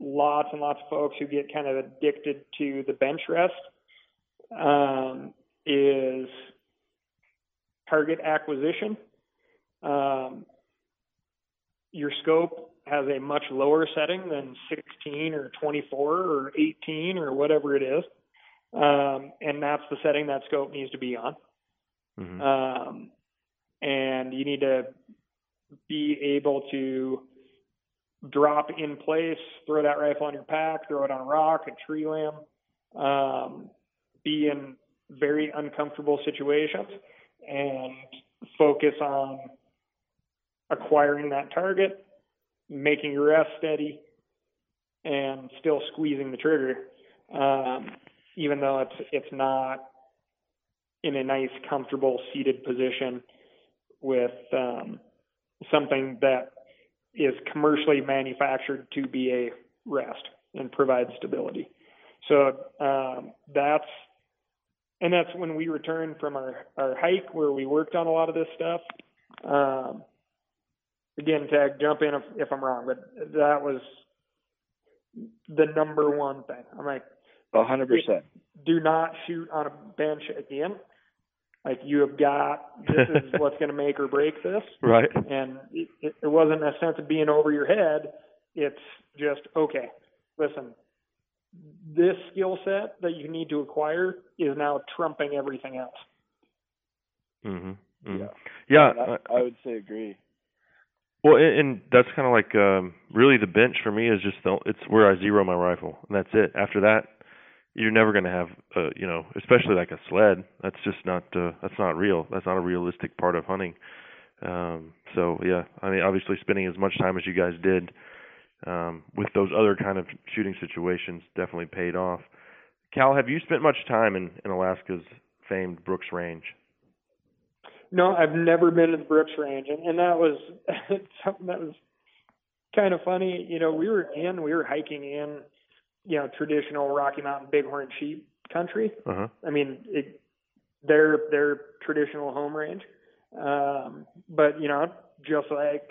lots and lots of folks who get kind of addicted to the bench rest, um, is target acquisition. Um, your scope has a much lower setting than 16 or 24 or 18 or whatever it is. Um, and that's the setting that scope needs to be on. Mhm. Um, and you need to be able to drop in place, throw that rifle on your pack, throw it on a rock, a tree limb, um, be in very uncomfortable situations, and focus on acquiring that target, making your rest steady, and still squeezing the trigger, um, even though it's it's not in a nice, comfortable seated position with um, something that is commercially manufactured to be a rest and provide stability. So um, that's and that's when we returned from our, our hike where we worked on a lot of this stuff. Um, again, tag, jump in if, if I'm wrong, but that was the number one thing. I'm like, hundred percent. do not shoot on a bench again. Like you have got this is what's going to make or break this. Right. And it, it, it wasn't a sense of being over your head. It's just okay. Listen, this skill set that you need to acquire is now trumping everything else. Mhm. Mhm. Yeah. Yeah. I, uh, I would say agree. Well, and, and that's kind of like um, really the bench for me is just the, it's where I zero my rifle, and that's it. After that, you're never going to have, uh, you know, especially like a sled. That's just not uh, that's not real. That's not a realistic part of hunting. Um, so yeah, I mean, obviously spending as much time as you guys did um, with those other kind of shooting situations definitely paid off. Cal, have you spent much time in, in Alaska's famed Brooks Range? No, I've never been to the Brooks Range, and, and that was something that was kind of funny. You know, we were in, we were hiking in, you know, traditional Rocky Mountain Bighorn sheep country. Uh huh. I mean, it, their their traditional home range. Um, but you know, just like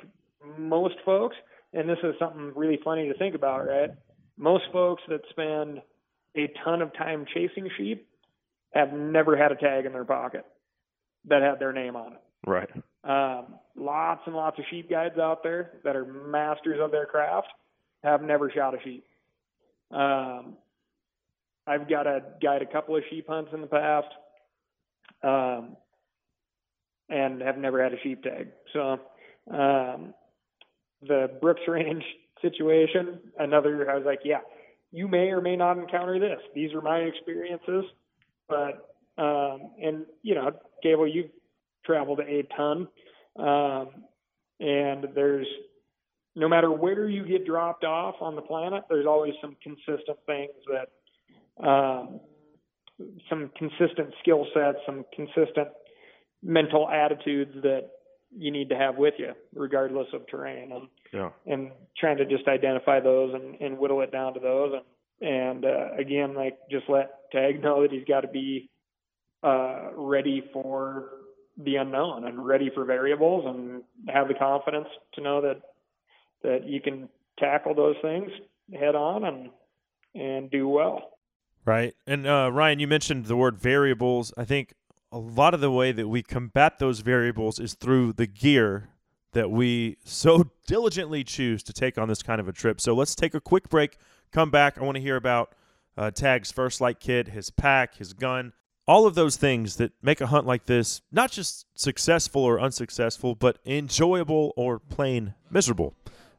most folks, and this is something really funny to think about, right? Most folks that spend a ton of time chasing sheep have never had a tag in their pocket that had their name on it. Right. Um, lots and lots of sheep guides out there that are masters of their craft have never shot a sheep. Um, I've got a guide a couple of sheep hunts in the past, um, and have never had a sheep tag. So, um, the Brooks Range situation, another, I was like, yeah, you may or may not encounter this. These are my experiences, but um, and you know, Gable, you've traveled a ton, um, and there's no matter where you get dropped off on the planet, there's always some consistent things that, um, some consistent skill sets, some consistent mental attitudes that you need to have with you, regardless of terrain, and Yeah. and trying to just identify those and, and whittle it down to those, and and uh, again, like just let Tag know that he's got to be uh, ready for the unknown and ready for variables and have the confidence to know that that you can tackle those things head on and and do well. Right. And uh, Ryan, you mentioned the word variables. I think a lot of the way that we combat those variables is through the gear that we so diligently choose to take on this kind of a trip. So let's take a quick break. Come back. I want to hear about uh, Tag's First Lite kit, his pack, his gun, all of those things that make a hunt like this not just successful or unsuccessful, but enjoyable or plain miserable.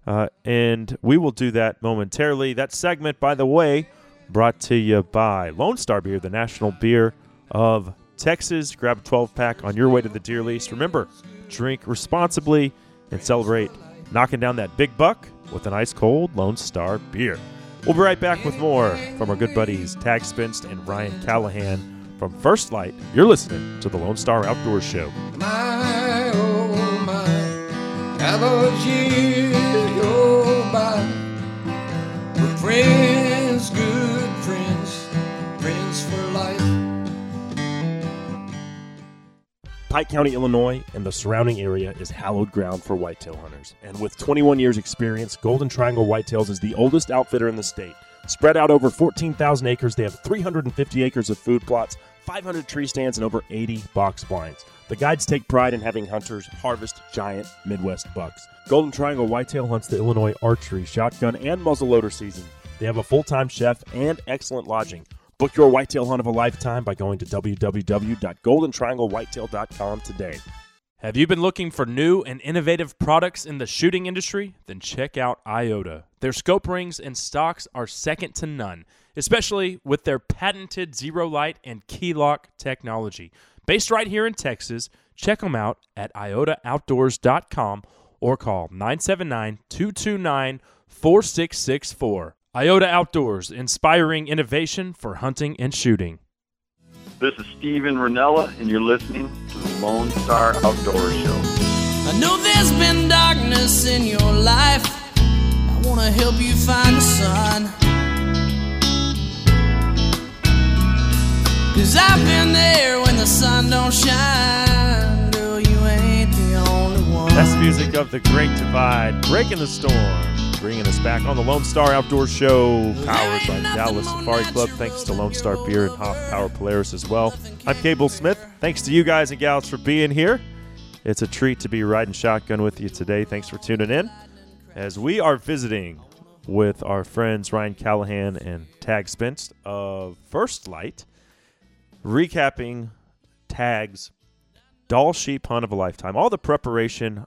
Uh, and we will do that momentarily. That segment, by the way, brought to you by Lone Star Beer, the national beer of Texas. Grab a 12 pack on your way to the deer lease. Remember, drink responsibly and celebrate knocking down that big buck with an ice cold Lone Star beer. We'll be right back with more from our good buddies Tag Spenst and Ryan Callahan from First Lite. You're listening to the Lone Star Outdoor Show. My, oh my, Friends, good friends, friends for life. Pike County, Illinois, and the surrounding area is hallowed ground for whitetail hunters. And with 21 years' experience, Golden Triangle Whitetails is the oldest outfitter in the state. Spread out over 14,000 acres, they have 350 acres of food plots, 500 tree stands, and over 80 box blinds. The guides take pride in having hunters harvest giant Midwest bucks. Golden Triangle Whitetail hunts the Illinois archery, shotgun, and muzzleloader season. They have a full time chef and excellent lodging. Book your whitetail hunt of a lifetime by going to www.goldentrianglewhitetail.com today. Have you been looking for new and innovative products in the shooting industry? Then check out IOTA. Their scope rings and stocks are second to none, especially with their patented zero light and key lock technology. Based right here in Texas, check them out at iotaoutdoors.com or call 979 229 4664. IOTA Outdoors, inspiring innovation for hunting and shooting. This is Steven Rinella, and you're listening to the Lone Star Outdoor Show. I know there's been darkness in your life. I want to help you find the sun. Cause I've been there when the sun don't shine. That's music of the Great Divide, breaking the storm, bringing us back on the Lone Star Outdoor Show, powered by Dallas Safari Club. Thanks to Lone Star Beer and Hoff Power Polaris as well. I'm Cable Smith. Thanks to you guys and gals for being here. It's a treat to be riding shotgun with you today. Thanks for tuning in as we are visiting with our friends Ryan Callahan and Tag Spenst of First Lite, recapping Tag's Dall Sheep Hunt of a Lifetime. All the preparation,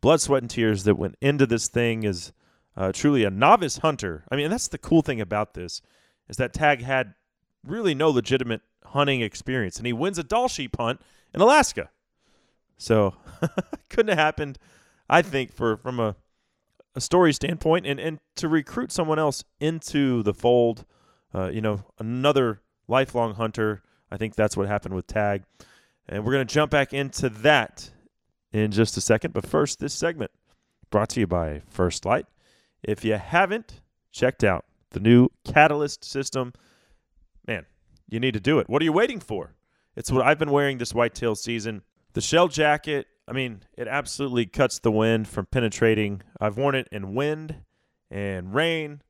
blood, sweat, and tears that went into this thing is uh, truly a novice hunter. I mean, that's the cool thing about this is that Tag had really no legitimate hunting experience, and he wins a Dall Sheep hunt in Alaska. So couldn't have happened, I think, for from a a story standpoint, and and to recruit someone else into the fold, uh, you know, another lifelong hunter. I think that's what happened with Tag, and we're gonna jump back into that in just a second. But first, this segment brought to you by First Lite. If you haven't checked out the new Catalyst system, man, you need to do it. What are you waiting for? It's what I've been wearing this whitetail season. The shell jacket, I mean, it absolutely cuts the wind from penetrating. I've worn it in wind and rain,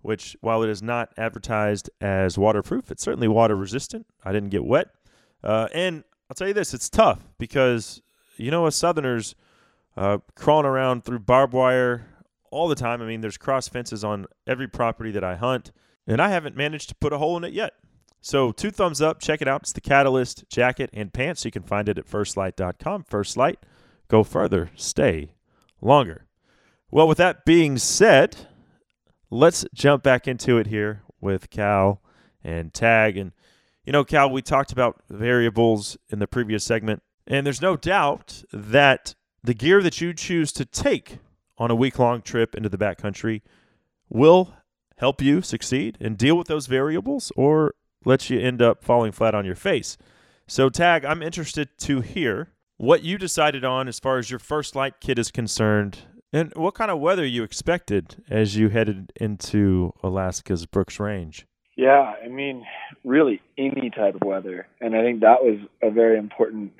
which, while it is not advertised as waterproof, it's certainly water resistant. I didn't get wet. Uh, and I'll tell you this it's tough because, you know, as Southerners, uh, crawling around through barbed wire all the time. I mean, there's cross fences on every property that I hunt, and I haven't managed to put a hole in it yet. So, two thumbs up. Check it out. It's the Catalyst jacket and pants. You can find it at firstlite.com. First Lite, go further, stay longer. Well, with that being said, let's jump back into it here with Cal and Tag. And, you know, Cal, we talked about variables in the previous segment, and there's no doubt that the gear that you choose to take on a week long trip into the backcountry will help you succeed and deal with those variables or let you end up falling flat on your face. So, Tag, I'm interested to hear what you decided on as far as your First Lite kit is concerned and what kind of weather you expected as you headed into Alaska's Brooks Range. Yeah, I mean, really any type of weather. And I think that was a very important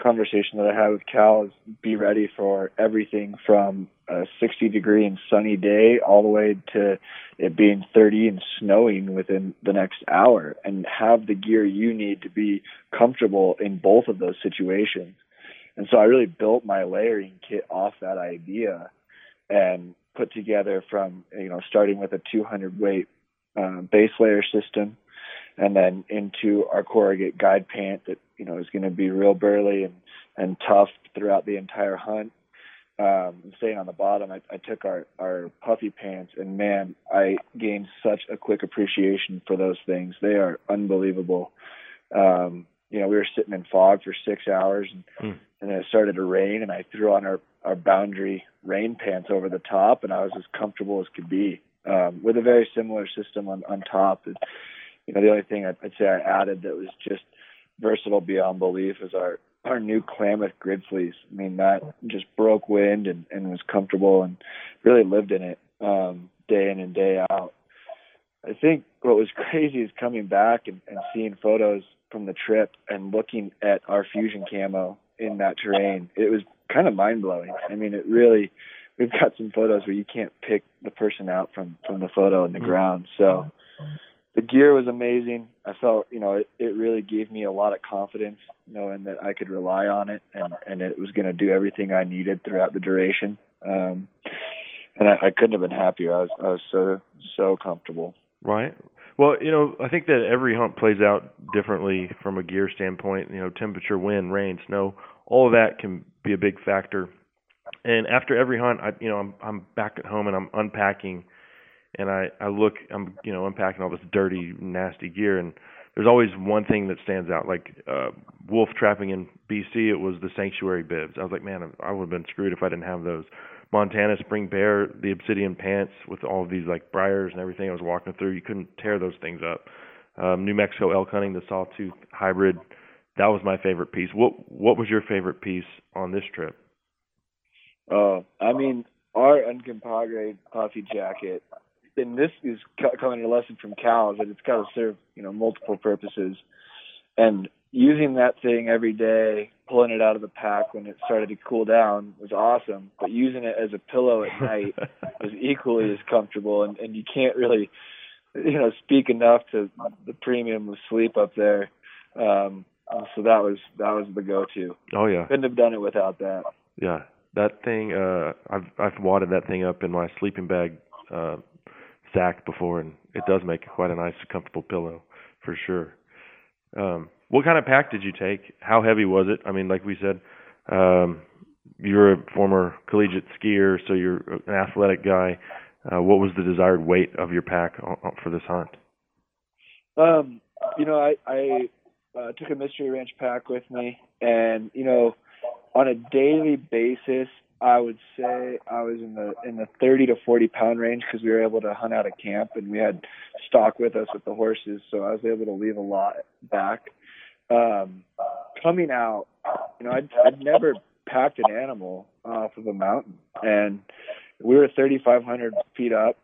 conversation that I had with Cal is be ready for everything from a 60 degree and sunny day all the way to it being 30 and snowing within the next hour and have the gear you need to be comfortable in both of those situations. And so I really built my layering kit off that idea and put together from, you know, starting with a 200 weight uh, base layer system and then into our corrugate guide pant that, you know, is going to be real burly and, and tough throughout the entire hunt um, staying on the bottom, I, I took our, our puffy pants, and man, I gained such a quick appreciation for those things. They are unbelievable. Um, you know, we were sitting in fog for six hours, and, Hmm. and then it started to rain, and I threw on our, our boundary rain pants over the top, and I was as comfortable as could be um, with a very similar system on, on top. And, you know, the only thing I'd, say I added that was just versatile beyond belief is our our new Klamath grid fleece. I mean, that just broke wind and, and was comfortable and really lived in it um, day in and day out. I think what was crazy is coming back and, and seeing photos from the trip and looking at our fusion camo in that terrain. It was kind of mind blowing. I mean, it really. We've got some photos where you can't pick the person out from from the photo in the ground. So the gear was amazing. I felt, you know, it, it really gave me a lot of confidence knowing that I could rely on it and and it was going to do everything I needed throughout the duration. Um, and I, I couldn't have been happier. I was I was so so comfortable. Right. Well, you know, I think that every hunt plays out differently from a gear standpoint. You know, temperature, wind, rain, snow, all of that can be a big factor. And after every hunt, I, you know, I'm I'm back at home and I'm unpacking, and I I look, I'm you know unpacking all this dirty, nasty gear, and there's always one thing that stands out. Like uh, wolf trapping in BC, it was the sanctuary bibs. I was like, man, I would have been screwed if I didn't have those. Montana spring bear, the obsidian pants with all of these like briars and everything I was walking through, you couldn't tear those things up. Um, New Mexico elk hunting, the sawtooth hybrid, that was my favorite piece. What what was your favorite piece on this trip? Oh, I mean, our Uncompahgre puffy jacket, and this is co- coming a lesson from Cal, that it's got to serve you know multiple purposes, and using that thing every day, pulling it out of the pack when it started to cool down was awesome. But using it as a pillow at night was equally as comfortable, and and you can't really, you know, speak enough to the premium of sleep up there. Um, so that was that was the go-to. Oh yeah, couldn't have done it without that. Yeah, that thing. Uh, I've I've wadded that thing up in my sleeping bag uh, sack before, and it does make quite a nice, comfortable pillow for sure. Um, what kind of pack did you take? How heavy was it? I mean, like we said, um, you're a former collegiate skier, so you're an athletic guy. Uh, what was the desired weight of your pack for this hunt? Um, you know, I, I uh, took a Mystery Ranch pack with me, and you know, on a daily basis, I would say I was in the in the 30 to 40 pound range because we were able to hunt out of camp and we had stock with us with the horses, so I was able to leave a lot back um, coming out, you know, I'd, I'd never packed an animal off of a mountain, and we were 3,500 feet up,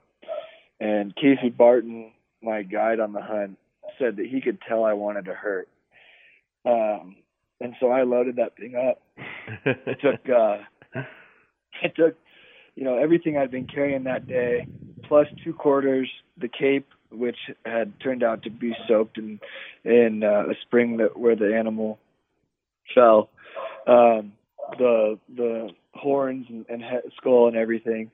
and Casey Barton, my guide on the hunt, said that he could tell I wanted to hurt. Um, and so I loaded that thing up. it took, uh, it took, you know, everything I'd been carrying that day, plus two quarters, the cape, which had turned out to be soaked in in uh, a spring that where the animal fell. Um, the the horns and, and head, skull and everything,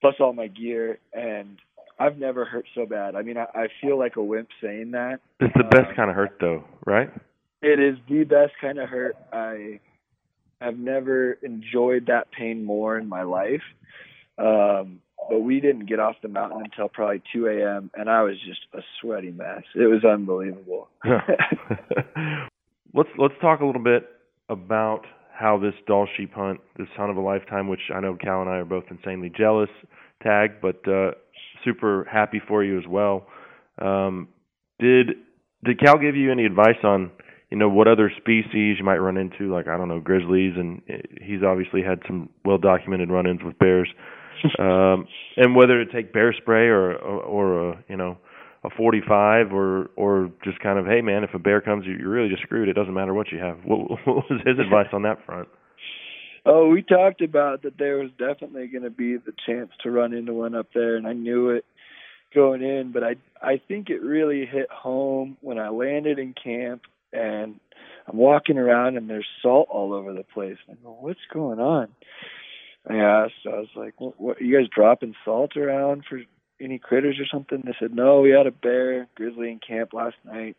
plus all my gear, and I've never hurt so bad. I mean, I, I feel like a wimp saying that. It's the best um, kind of hurt, though, right? It is the best kind of hurt. I have never enjoyed that pain more in my life. Um, but we didn't get off the mountain until probably 2 a.m. and I was just a sweaty mess. It was unbelievable. let's let's talk a little bit about how this Dall sheep hunt, this hunt of a lifetime, which I know Cal and I are both insanely jealous, tag, but uh, super happy for you as well. Um, did did Cal give you any advice on you know what other species you might run into, like I don't know grizzlies, and he's obviously had some well documented run-ins with bears. Um, and whether to take bear spray or or, or a you know a 45 or or just kind of hey man if a bear comes you're really just screwed. It doesn't matter what you have. What, what was his advice on that front? Oh we talked about that there was definitely going to be the chance to run into one up there and i knew it going in but i i think it really hit home when i landed in camp and i'm walking around and there's salt all over the place and i go what's going on I asked, I was like, what, what, you guys dropping salt around for any critters or something? They said, no, we had a bear, grizzly in camp last night,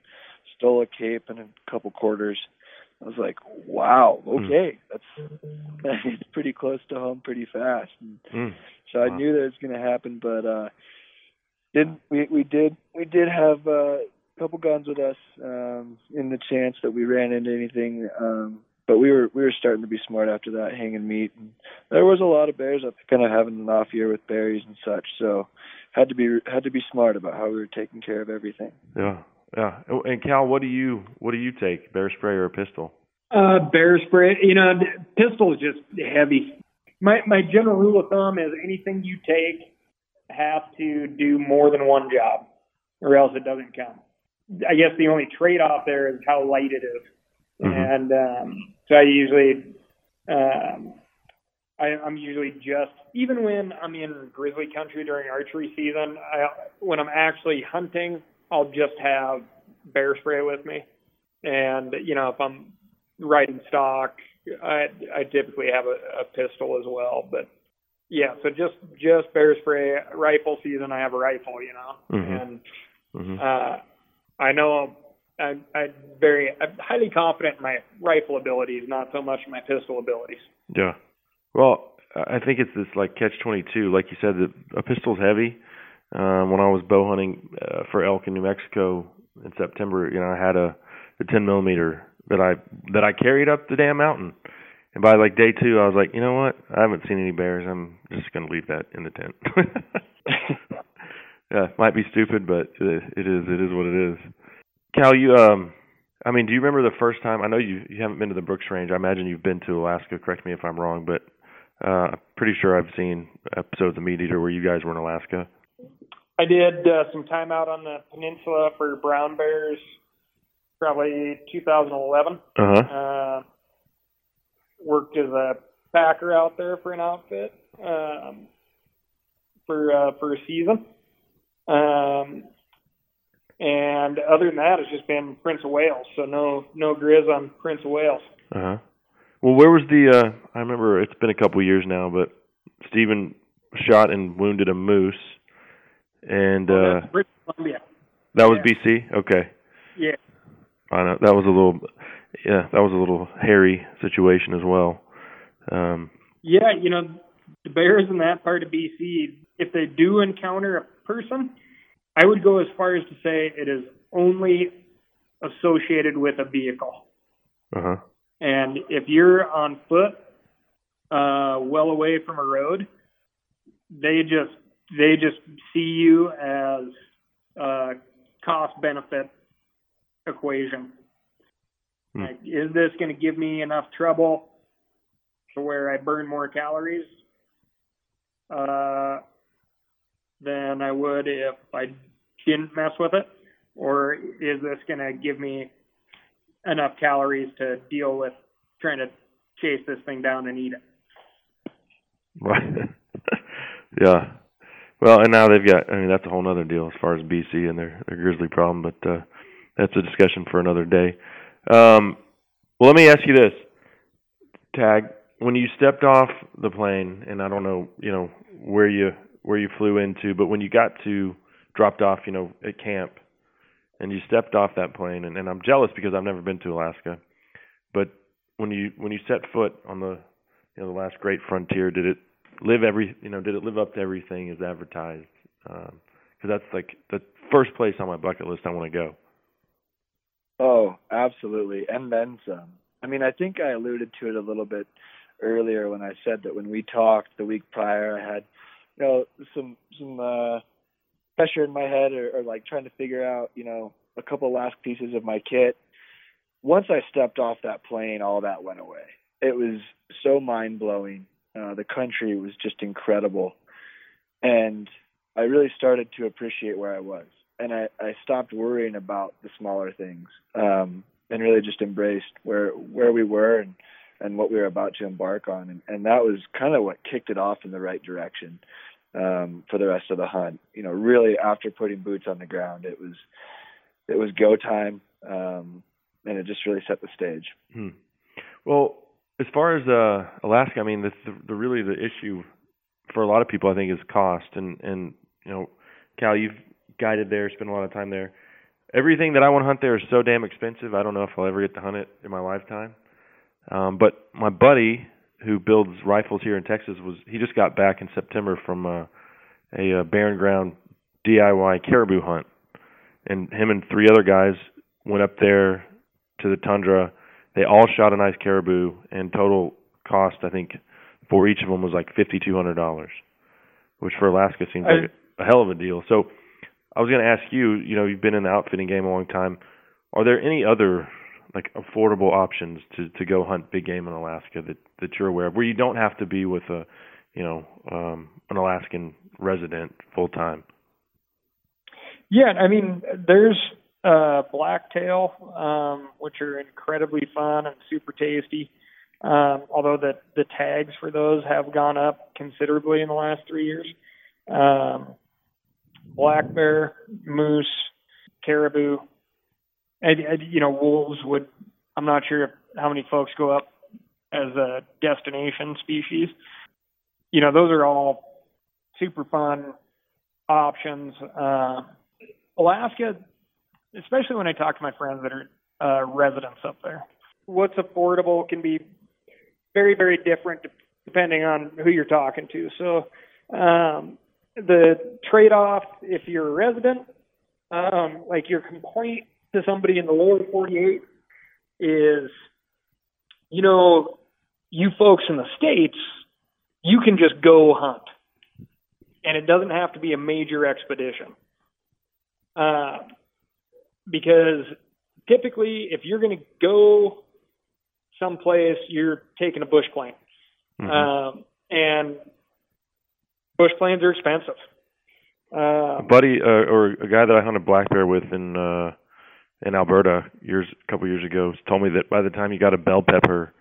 stole a cape and a couple quarters. I was like, wow, hmm. okay, mm. that's it's pretty close to home, pretty fast. And mm. So I wow. knew that it was going to happen, but uh did we we did we did have couple with us um in the chance that we ran into anything um but we were we were starting to be smart after that hanging meat. And there was a lot of bears up kind of having an off year with berries and such. So had to be had to be smart about how we were taking care of everything. Yeah. Yeah. And cal what do you what do you take bear spray or a pistol? Uh bear spray. You know pistol is just heavy. My my general rule of thumb is anything you take has to do more than one job, or else it doesn't count. I guess the only trade-off there is how light it is. and um, so I usually, um, I, I'm usually just even when I'm in grizzly country during archery season. I, when I'm actually hunting, I'll just have bear spray with me, and you know if I'm riding stock, I I typically have a, a pistol as well, but. Yeah, so just just bear spray. Rifle season, I have a rifle, you know, Mhm. and Mhm. uh, I know I'm, I'm very I'm highly confident in my rifle abilities, not so much my pistol abilities. Yeah. Well, I think it's this like catch twenty two. Like you said, the, a pistol's heavy. Um, when I was bow hunting uh, for elk in New Mexico in September, you know, I had a, a ten millimeter that I that I carried up the damn mountain. And by like day two, I was like, you know what? I haven't seen any bears. I'm just gonna leave that in the tent. yeah, might be stupid, but it, it is. It is what it is. Cal, you um, I mean, do you remember the first time? I know you you haven't been to the Brooks Range. I imagine you've been to Alaska. Correct me if I'm wrong, but uh, I'm pretty sure I've seen episodes of Meat Eater where you guys were in Alaska. I did uh, some time out on the peninsula for brown bears, probably 2011. Uh-huh. Uh, worked as a packer out there for an outfit um, for uh, for a season. Um, and other than that, it's just been Prince of Wales. So no no grizz on Prince of Wales. Uh huh. Well, where was the? uh I remember it's been a couple of years now, but Stephen shot and wounded a moose, and Oh, uh British Columbia. that was yeah. BC. Okay, Yeah. I know that was a little, yeah, that was a little hairy situation as well. Um, Yeah, you know, the bears in that part of BC, if they do encounter a person, I would go as far as to say it is only associated with a vehicle. uh huh. And if you're on foot, uh, well away from a road, they just they just see you as a cost benefit equation. Hmm. Like, is this going to give me enough trouble to where I burn more calories uh, than I would if I didn't mess with it? Or is this going to give me enough calories to deal with trying to chase this thing down and eat it? Right. yeah. Well, and now they've got. I mean, that's a whole other deal as far as BC and their their grizzly problem, but uh, that's a discussion for another day. Um, well, let me ask you this, Tag. When you stepped off the plane, and I don't know, you know, where you where you flew into, but when you got to dropped off, you know, at camp, and you stepped off that plane, and, and I'm jealous because I've never been to Alaska, but when you when you set foot on the you know the last great frontier, did it live every you know did it live up to everything as advertised? Um, because that's like the first place on my bucket list I want to go. Oh, absolutely, and then some. I mean, I think I alluded to it a little bit earlier when I said that when we talked the week prior, I had know some some uh, pressure in my head, or, or like trying to figure out you know a couple last pieces of my kit. Once I stepped off that plane, all that went away. It was so mind blowing. Uh, the country was just incredible, and I really started to appreciate where I was and I, I stopped worrying about the smaller things um, and really just embraced where where we were and, and what we were about to embark on. And, and that was kind of what kicked it off in the right direction um, for the rest of the hunt. You know, really after putting boots on the ground, it was it was go time, um, and it just really set the stage. Hmm. Well, as far as uh, Alaska, I mean, the, the, the really the issue for a lot of people, I think, is cost. And and you know, Cal, you've guided there, spent a lot of time there. Everything that I want to hunt there is so damn expensive. I don't know if I'll ever get to hunt it in my lifetime. Um, but my buddy who builds rifles here in Texas was he just got back in September from uh, a uh, barren ground DIY caribou hunt, and him and three other guys went up there to the tundra. They all shot a nice caribou, and total cost I think for each of them was like fifty two hundred dollars, which for Alaska seems I- like a hell of a deal. So I was going to ask you, you know, you've been in the outfitting game a long time. Are there any other like affordable options to to go hunt big game in Alaska that that you're aware of, where you don't have to be with a, you know, um, an Alaskan resident full time? Yeah, I mean, there's uh, blacktail, um, which are incredibly fun and super tasty. Um, although the the tags for those have gone up considerably in the last three years. Um, black bear, moose, caribou, and, you know wolves would. I'm not sure how many folks go up as a destination species. You know, those are all super fun options. Uh, Alaska, especially when I talk to my friends that are uh, residents up there, what's affordable can be very, very different depending on who you're talking to. So, um, the trade off, if you're a resident, um, like your complaint to somebody in the lower 48 is, you know, you folks in the States, you can just go hunt. And it doesn't have to be a major expedition. Uh, because typically, if you're going to go someplace, you're taking a bush plane. Mm-hmm. Um, and bush planes are expensive. Uh, a buddy uh, or a guy that I hunted black bear with in uh in Alberta years a couple years ago told me that by the time you got a bell pepper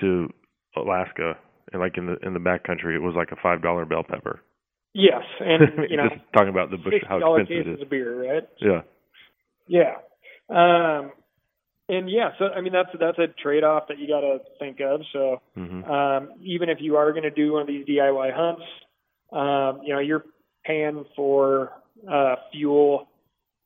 to Alaska and like in the in the back country it was like a five dollar bell pepper. yes, and you know, just talking about the bush how $60 expensive it of beer, right? Yeah. Yeah. Um, and yeah, so I mean that's that's a trade off that you got to think of. So Mhm. um, even if you are going to do one of these DIY hunts, um, you know you're paying for uh, fuel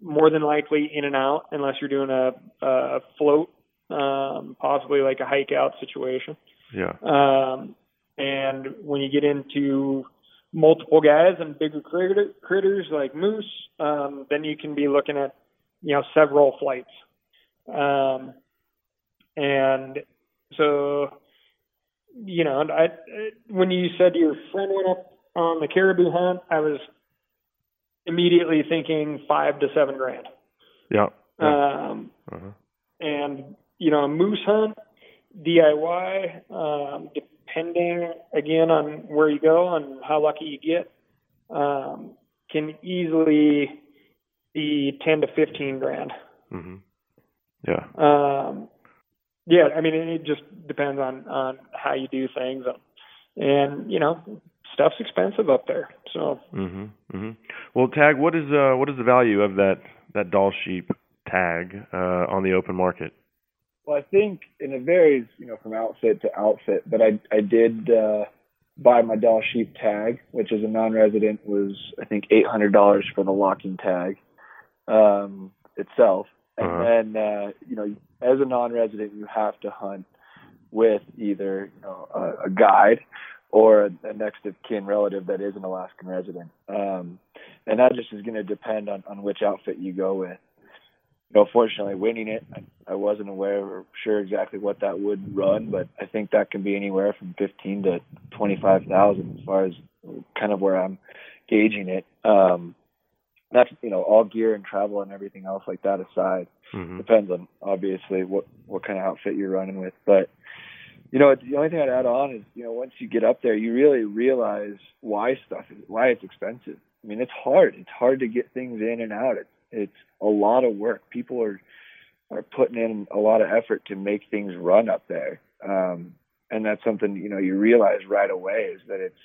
more than likely in and out, unless you're doing a, a float, um, possibly like a hike out situation. Yeah. Um, and when you get into multiple guys and bigger critter, critters like moose, um, then you can be looking at, you know, several flights. Um, and so, you know, I, when you said your friend went up on the caribou hunt, I was immediately thinking five to seven grand. Yeah. Um, Uh-huh. and you know a moose hunt DIY, um, depending again on where you go and how lucky you get, um, can easily be ten to fifteen grand. Mhm. Yeah. Um, yeah, I mean it just depends on on how you do things, and you know stuff's expensive up there. So Mhm. Mhm. Well, tag. What is uh what is the value of that that Dall sheep tag uh on the open market? Well, I think, and it varies, you know, from outfit to outfit. But I I did uh, buy my Dall sheep tag, which as a non-resident was I think eight hundred dollars for the locking tag um, itself. And Uh-huh. then uh, you know, as a non-resident, you have to hunt with either you know a, a guide or a, a next of kin relative that is an Alaskan resident. Um, and that just is going to depend on on which outfit you go with you know, fortunately winning it, I, I wasn't aware or sure exactly what that would run, but I think that can be anywhere from fifteen to twenty five thousand as far as kind of where I'm gauging it. Um that's you know, all gear and travel and everything else like that aside. Mhm. Depends on obviously what what kind of outfit you're running with. But you know, the only thing I'd add on is, you know, once you get up there you really realize why stuff is why it's expensive. I mean, it's hard. It's hard to get things in and out. It's it's a lot of work. People are are putting in a lot of effort to make things run up there. Um, and that's something you know you realize right away is that it's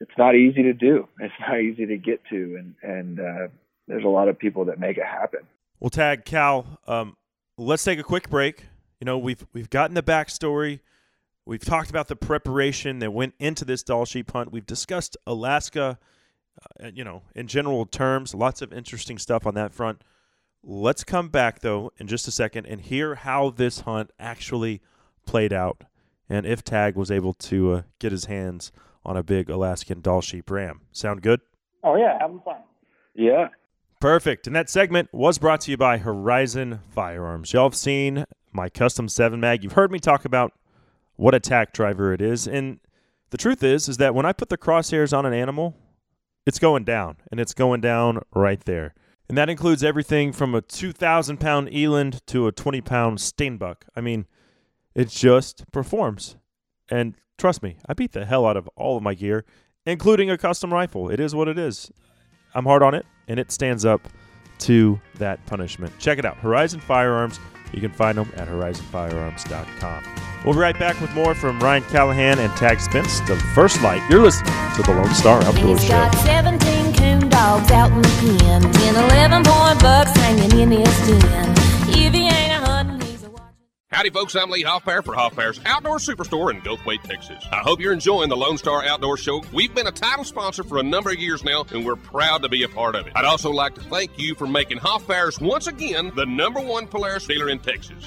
it's not easy to do. It's not easy to get to, and and uh, there's a lot of people that make it happen. Well, tag Cal. Um, let's take a quick break. You know, we've we've gotten the backstory. We've talked about the preparation that went into this Dall sheep hunt. We've discussed Alaska. Uh, you know, in general terms, lots of interesting stuff on that front. Let's come back though in just a second and hear how this hunt actually played out, and if Tag was able to uh, get his hands on a big Alaskan Dall sheep ram. Sound good? oh yeah, having fun. Yeah. Perfect. And that segment was brought to you by Horizon Firearms. Y'all have seen my custom 7 mag. You've heard me talk about what a tack driver it is. And the truth is, is that when I put the crosshairs on an animal, it's going down, and it's going down right there. And that includes everything from a 2,000 pound eland to a 20 pound steinbuck. I mean, it just performs. And trust me, I beat the hell out of all of my gear including a custom rifle. It is what it is. I'm hard on it, and it stands up to that punishment. Check it out Horizon Firearms. You can find them at horizonfirearms.com. We'll be right back with more from Ryan Callahan and Tag Spenst to First Lite. You're listening to the Lone Star Outdoor He's Show. got 17 coon dogs out in the pen, 10, 11 point bucks hanging in his den. If he ain't a hunting, he's a Howdy, folks. I'm Lee Hoffpauir for Hoffpauir's Outdoor Superstore in Goldthwaite, Texas. I hope you're enjoying the Lone Star Outdoor Show. We've been a title sponsor for a number of years now, and we're proud to be a part of it. I'd also like to thank you for making Hoffpauir's once again the number one Polaris dealer in Texas.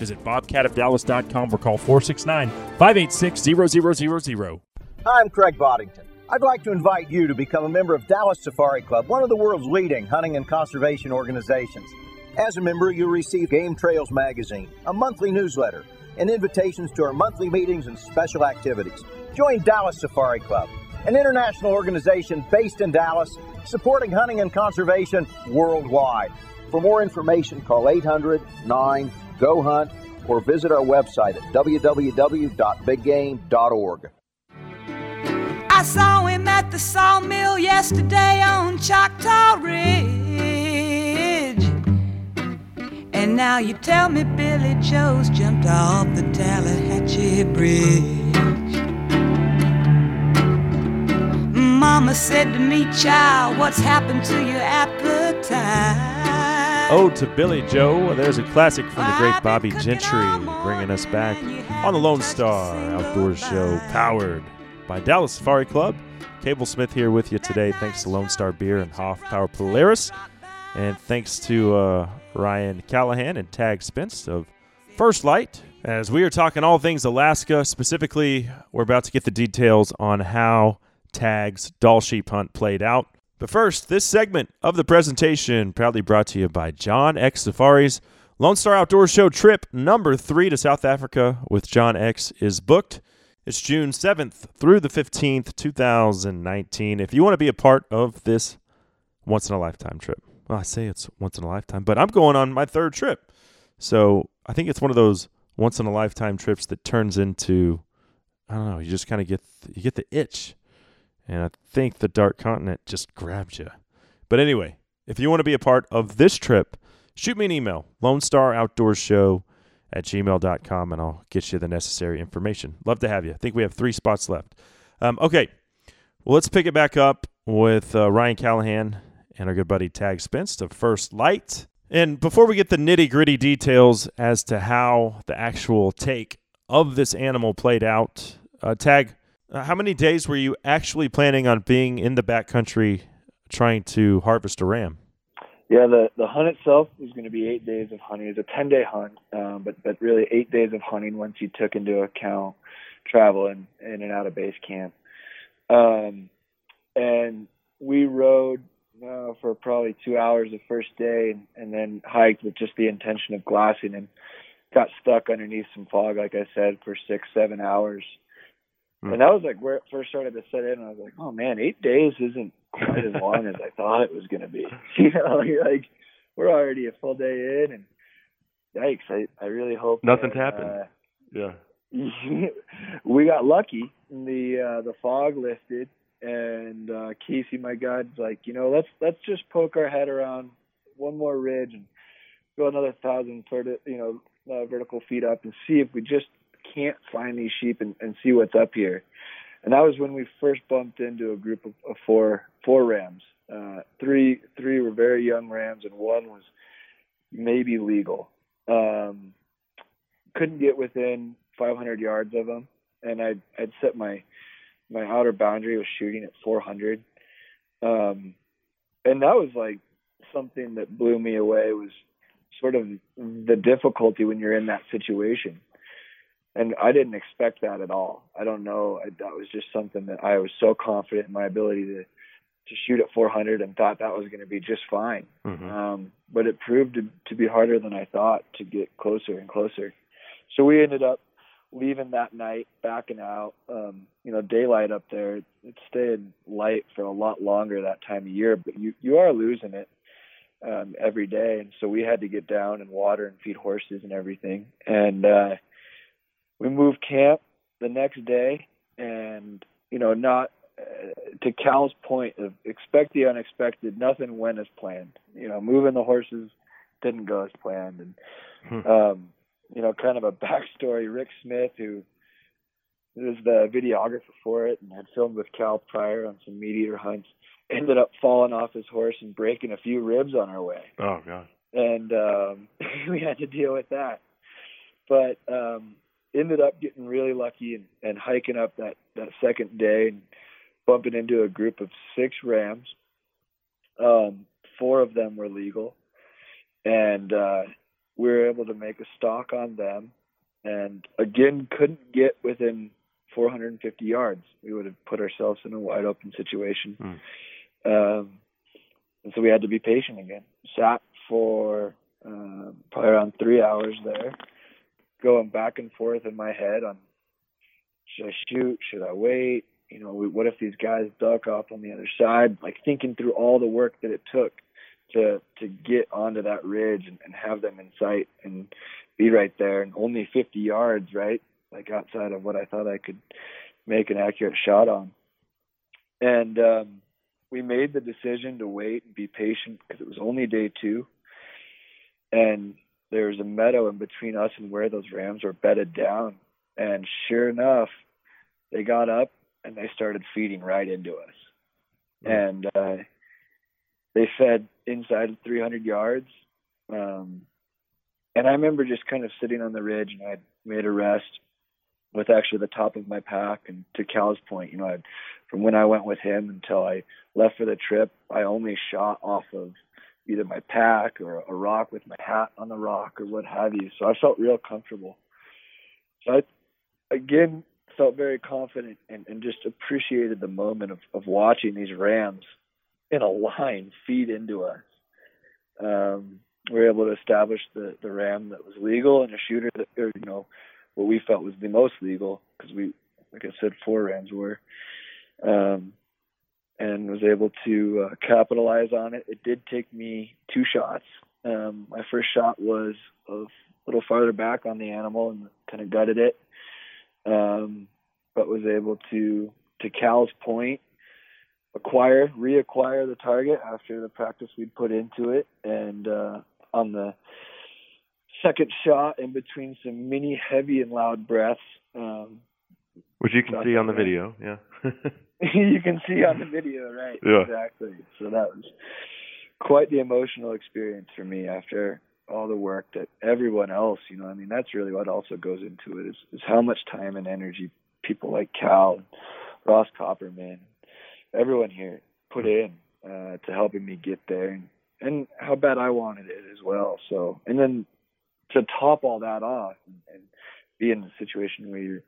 Visit bobcatofdallas.com or call 469 586 0000. Hi, I'm Craig Boddington. I'd like to invite you to become a member of Dallas Safari Club, one of the world's leading hunting and conservation organizations. As a member, you'll receive Game Trails magazine, a monthly newsletter, and invitations to our monthly meetings and special activities. Join Dallas Safari Club, an international organization based in Dallas, supporting hunting and conservation worldwide. For more information, call 800 9 GO HUNT or visit our website at www.biggame.org. I saw him at the sawmill yesterday on Choctaw Ridge. And now you tell me Billy Joe's jumped off the Tallahatchie Bridge. Mama said to me, child, what's happened to your appetite? Ode to Billy Joe. There's a classic from the great Bobbie Gentry, bringing us back on the Lone Star Outdoor Show, powered by Dallas Safari Club. Cable Smith here with you today. Thanks to Lone Star Beer and Hoffpauir Polaris, and thanks to uh, Ryan Callahan and Tag Spenst of First Lite. As we are talking all things Alaska, specifically, we're about to get the details on how Tag's Dall Sheep Hunt played out. But first, this segment of the presentation proudly brought to you by John X Safaris. Lone Star Outdoor Show trip number three to South Africa with John X is booked. It's June 7th through the 15th, 2019. If you want to be a part of this once in a lifetime trip, well, I say it's once in a lifetime, but I'm going on my third trip. So I think it's one of those once in a lifetime trips that turns into, I don't know, you just kind of get, you get the itch. And I think the Dark Continent just grabbed you. But anyway, if you want to be a part of this trip, shoot me an email, Lone Star Outdoors Show at gmail.com, and I'll get you the necessary information. Love to have you. I think we have three spots left. Um, okay, well, let's pick it back up with uh, Ryan Callahan and our good buddy Tag Spenst to First Lite. And before we get the nitty gritty details as to how the actual take of this animal played out, uh, Tag, uh, how many days were you actually planning on being in the backcountry trying to harvest a ram? Yeah, the the hunt itself was going to be eight days of hunting. It's a ten day hunt, um, but but really eight days of hunting once you took into account travel and in and out of base camp. Um, and we rode uh, for probably two hours the first day, and, and then hiked with just the intention of glassing, and got stuck underneath some fog, like I said, for six seven hours. Hmm. And that was like where it first started to set in. And I was like, oh man, eight days isn't quite as long as I thought it was going to be. You know, you're like, we're already a full day in, and yikes! I I really hope Nothing's that, happened. uh, Yeah. we got lucky. The uh, the fog lifted, and uh, Casey, my guide's like, you know, let's let's just poke our head around one more ridge and go another thousand, you know, uh, vertical feet up, and see if we just can't find these sheep and, and see what's up here. And that was when we first bumped into a group of, of four four rams. Uh, three three were very young rams, and one was maybe legal. Um, couldn't get within 500 yards of them, and I'd I'd set my my outer boundary was shooting at 400, um, and that was like something that blew me away was sort of the difficulty when you're in that situation. And I didn't expect that at all. I don't know. I, that was just something that I was so confident in my ability to to shoot at 400 and thought that was going to be just fine. Mhm. Um, but it proved to, to be harder than I thought to get closer and closer. So we ended up leaving that night, backing out. Um, you know, daylight up there, it, it stayed light for a lot longer that time of year, but you you are losing it um, every day, and so we had to get down and water and feed horses and everything. And uh, we moved camp the next day, and you know, not uh, to Cal's point of expect the unexpected. Nothing went as planned. You know, moving the horses didn't go as planned, and um, you know, kind of a backstory. Rick Smith, who was the videographer for it and had filmed with Cal prior on some MeatEater hunts, ended up falling off his horse and breaking a few ribs on our way Oh god. and um we had to deal with that. But um ended up getting really lucky and, and hiking up that that second day and bumping into a group of six rams. Um four of them were legal and uh we were able to make a stalk on them and again couldn't get within 450 yards. We would have put ourselves in a wide open situation. Um, and so we had to be patient again. Sat for uh, probably around three hours there, going back and forth in my head on should I shoot? Should I wait? You know, what if these guys duck off on the other side? Like thinking through all the work that it took to to get onto that ridge and, and have them in sight and be right there and only 50 yards, right? Like outside of what I thought I could make an accurate shot on. And um, we made the decision to wait and be patient because it was only day two, and there was a meadow in between us and where those rams were bedded down. And sure enough, they got up and they started feeding right into us, and uh, they fed inside of 300 yards. Um, and I remember just kind of sitting on the ridge, and I'd made a rest with actually the top of my pack. And to Cal's point, you know, I'd, from when I went with him until I left for the trip, I only shot off of either my pack or a rock with my hat on the rock or what have you. So I felt real comfortable. So I, again, felt very confident and, and just appreciated the moment of, of watching these rams in a line feed into us. Um, we were able to establish the, the ram that was legal and a shooter that, or, you know, what we felt was the most legal because we, like I said, four rams were, um, and was able to uh, capitalize on it. It did take me two shots. Um, my first shot was a little farther back on the animal and kind of gutted it, um, but was able to, to Cal's point, acquire, reacquire the target after the practice we'd put into it, and uh, on the second shot in between some mini heavy and loud breaths. Um, Which you can see on the video, yeah. you can see on the video, right? Yeah. Exactly. So that was quite the emotional experience for me after all the work that everyone else, you know, I mean, that's really what also goes into it is, is how much time and energy people like Cal and Ross Copperman, everyone here put in uh, to helping me get there and, and how bad I wanted it as well. So, and then to top all that off and, and be in a situation where you're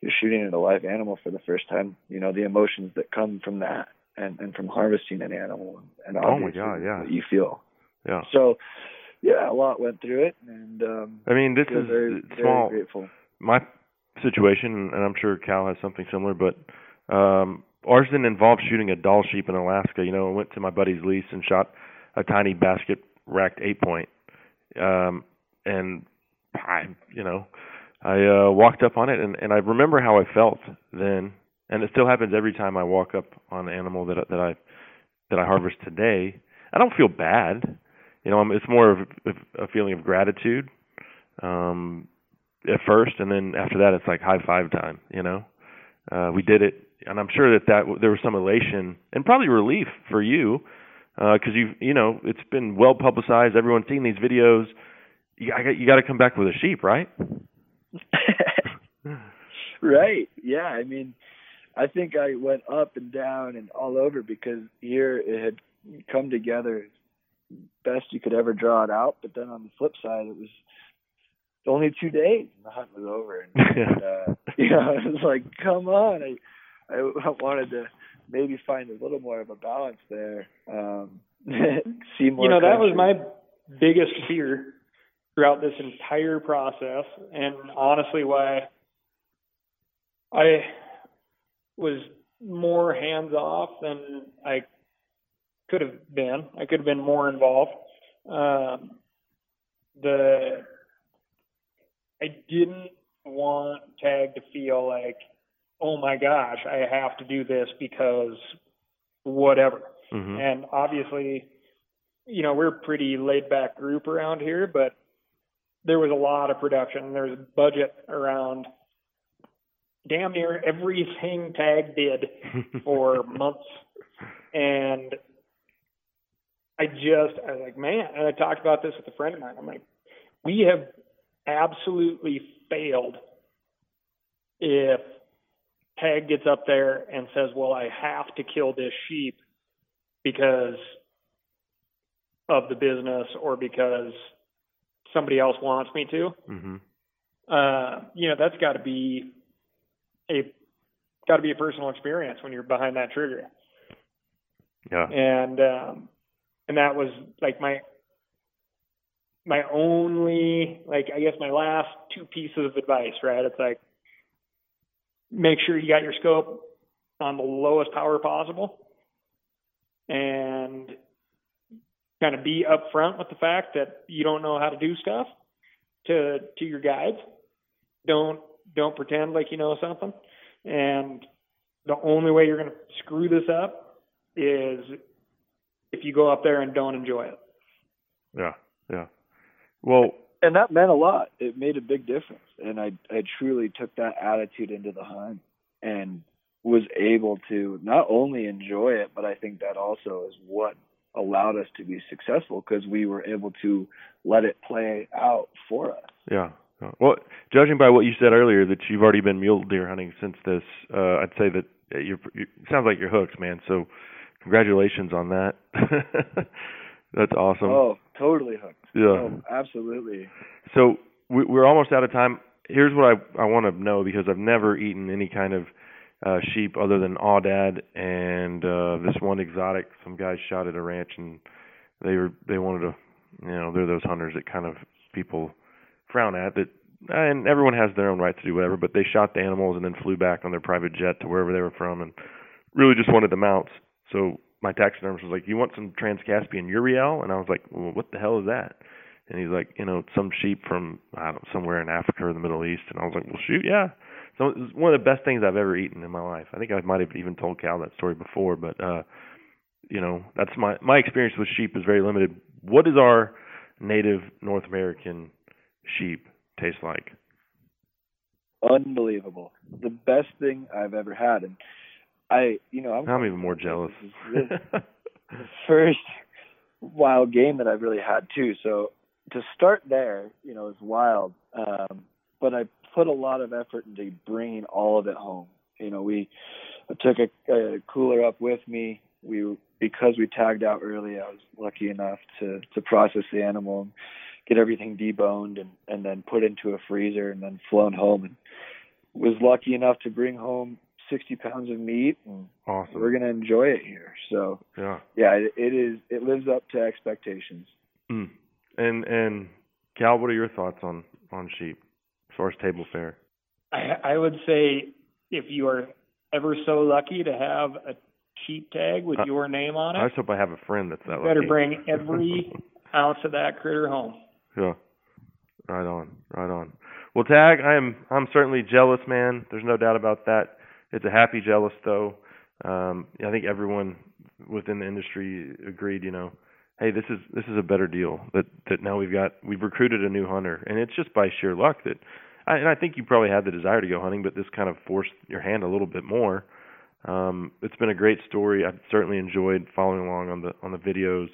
you're shooting at a live animal for the first time, you know, the emotions that come from that and, and from harvesting an animal and Oh my God, yeah. what you feel. Yeah. So yeah, a lot went through it and um I mean, this is very, it's very small. grateful. My situation, and I'm sure Cal has something similar, but um, ours didn't involve shooting a Dall sheep in Alaska. You know, I went to my buddy's lease and shot a tiny basket racked eight point, um, and I, you know, I uh, walked up on it, and, and I remember how I felt then, and it still happens every time I walk up on an animal that that I that I harvest today. I don't feel bad. You know, I'm, it's more of a, a feeling of gratitude. Um, at first, and then after that, it's like high five time. You know, uh, we did it, and I'm sure that that there was some elation and probably relief for you because you you know it's been well publicized. Everyone's seen these videos. You got you got to come back with a sheep, right? Right. Yeah. I mean, I think I went up and down and all over because here it had come together as best you could ever draw it out. But then on the flip side, it was only two days and the hunt was over. And, and uh, you know, it was like, come on. I, I wanted to maybe find a little more of a balance there. Um, see more. you know, that was my biggest fear throughout this entire process, and honestly, why I was more hands off than I could have been. I could have been more involved. Um, the I didn't want Tag to feel like, oh my gosh, I have to do this because whatever. Mhm. And obviously, you know, we're a pretty laid back group around here, but there was a lot of production. There was a budget around damn near everything Tag did for months. And I just, I was like, man, and I talked about this with a friend of mine. I'm like, we have absolutely failed if Tag gets up there and says, well, I have to kill this sheep because of the business or because somebody else wants me to. Mm-hmm. Uh, you know, that's got to be a got to be a personal experience when you're behind that trigger. Yeah. And um, and that was like my my only like I guess my last two pieces of advice, right? It's like make sure you got your scope on the lowest power possible and kind of be upfront with the fact that you don't know how to do stuff to to your guides. Don't don't pretend like you know something. And the only way you're going to screw this up is if you go up there and don't enjoy it. Yeah. Yeah. Well, and that meant a lot. It made a big difference, and I I truly took that attitude into the hunt and was able to not only enjoy it, but I think that also is what allowed us to be successful because we were able to let it play out for us. Yeah. Well, judging by what you said earlier, that you've already been mule deer hunting since this, uh, I'd say that you're. You, it sounds like you're hooked, man. So, congratulations on that. That's awesome. Oh, totally hooked. Yeah. Oh, absolutely. So we, we're almost out of time. Here's what I I want to know because I've never eaten any kind of uh sheep other than Aoudad and uh this one exotic. Some guys shot at a ranch and they were they wanted to, you know, they're those hunters that kind of people frown at that. And everyone has their own right to do whatever, but they shot the animals and then flew back on their private jet to wherever they were from, and really just wanted the mounts. So my taxidermist was like, "You want some Trans-Caspian Urial?" And I was like, "Well, what the hell is that?" And he's like, "You know, some sheep from I don't know, somewhere in Africa or the Middle East." And I was like, "Well, shoot, yeah." So it was one of the best things I've ever eaten in my life. I think I might have even told Cal that story before, but uh, you know, that's my my experience with sheep is very limited. What does our native North American sheep taste like? Unbelievable. The best thing I've ever had, and I, you know, I'm I'm even more jealous. The first wild game that I've really had too. So to start there, you know, is wild. Um, but I put a lot of effort into bringing all of it home. You know, we I took a, a cooler up with me. We because we tagged out early. I was lucky enough to to process the animal and get everything deboned and and then put into a freezer and then flown home and was lucky enough to bring home 60 pounds of meat and Awesome. we're going to enjoy it here. So Yeah. yeah, it, it is. It lives up to expectations. Mm. And and Cal, what are your thoughts on on sheep far as table fare? I, I would say if you are ever so lucky to have a cheap tag with Uh, your name on it, I just hope I have a friend that's that you better lucky. bring every ounce of that critter home. Yeah. Right on. Right on. Well, Tag, I am I'm certainly jealous, man. There's no doubt about that. It's a happy jealous though. Um I think everyone within the industry agreed, you know, hey, this is this is a better deal. That that now we've got we've recruited a new hunter and it's just by sheer luck that I and I think you probably had the desire to go hunting, but this kind of forced your hand a little bit more. Um it's been a great story. I've certainly enjoyed following along on the on the videos.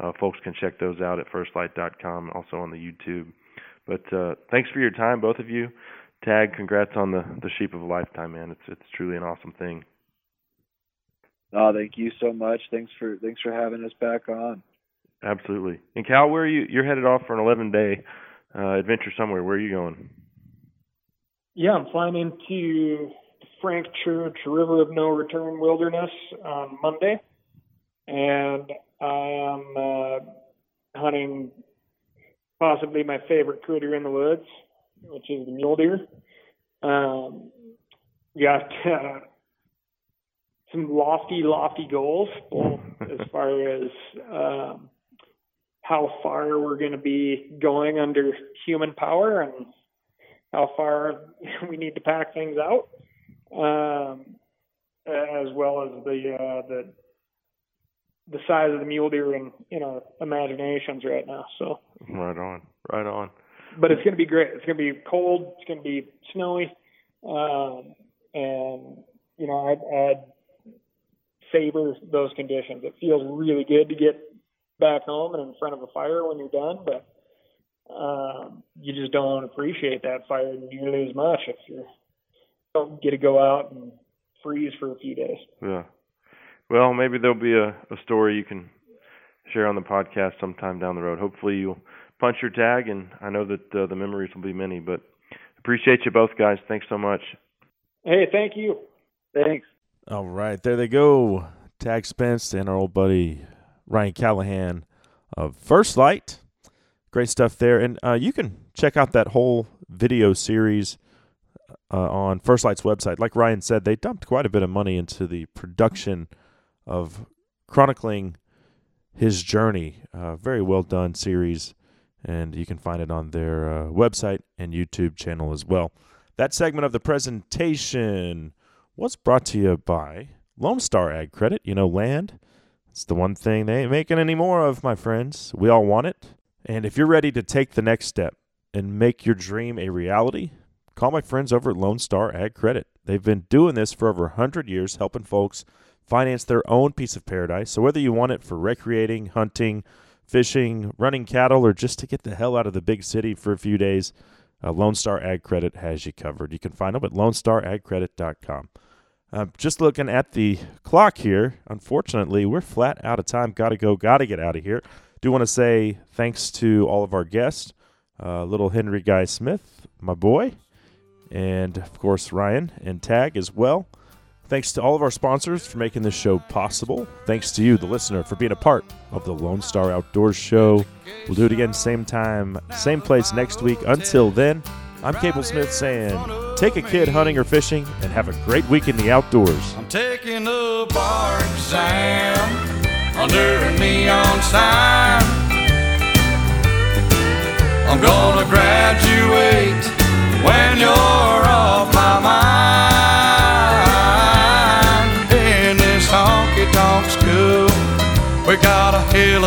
Uh, folks can check those out at firstlite.com, also on the YouTube. But uh, thanks for your time, both of you. Tag, congrats on the the sheep of a lifetime, man. It's it's truly an awesome thing. Oh, thank you so much. Thanks for thanks for having us back on. Absolutely. And Cal, where are you? You're headed off for an 11 day uh, adventure somewhere. Where are you going? Yeah, I'm flying into Frank Church River of No Return Wilderness on Monday, and I am uh, hunting possibly my favorite critter in the woods, which is the mule deer. Um, got uh, some lofty, lofty goals, as far as um, how far we're going to be going under human power and how far we need to pack things out, um, as well as the uh, the the size of the mule deer in in our imaginations right now. So Right on. Right on. but it's going to be great. It's going to be cold. It's going to be snowy, um, and you know I'd, I'd favor those conditions. It feels really good to get back home and in front of a fire when you're done, but um, you just don't appreciate that fire nearly as much if you don't get to go out and freeze for a few days. Yeah. Well, maybe there'll be a, a story you can share on the podcast sometime down the road. Hopefully, you'll punch your tag, and I know that uh, the memories will be many. But appreciate you both, guys. Thanks so much. Hey, thank you. Thanks. All right, there they go. Tag Spenst and our old buddy Ryan Callahan of First Lite. Great stuff there. And uh, you can check out that whole video series uh, on First Lite's website. Like Ryan said, they dumped quite a bit of money into the production of chronicling his journey. Uh, very well done series, and you can find it on their uh, website and YouTube channel as well. That segment of the presentation was brought to you by Lone Star Ag Credit. You know, land. It's the one thing they ain't making any more of, my friends. We all want it. And if you're ready to take the next step and make your dream a reality, call my friends over at Lone Star Ag Credit. They've been doing this for over 100 years, helping folks finance their own piece of paradise. So whether you want it for recreating, hunting, fishing, running cattle, or just to get the hell out of the big city for a few days, uh, Lone Star Ag Credit has you covered. You can find them at lonestaragcredit.com. Just looking at the clock here, unfortunately, we're flat out of time. Got to go, got to get out of here. Do want to say thanks to all of our guests, uh, little Henry Guy Smith, my boy, and of course Ryan and Tag as well. Thanks to all of our sponsors for making this show possible. Thanks to you, the listener, for being a part of the Lone Star Outdoors Show. We'll do it again, same time, same place next week. Until then, I'm Cable Smith saying, take a kid hunting or fishing and have a great week in the outdoors. I'm taking a bar exam under a neon sign. I'm gonna graduate when you're off my mind. In this honky tonk school, we got a hell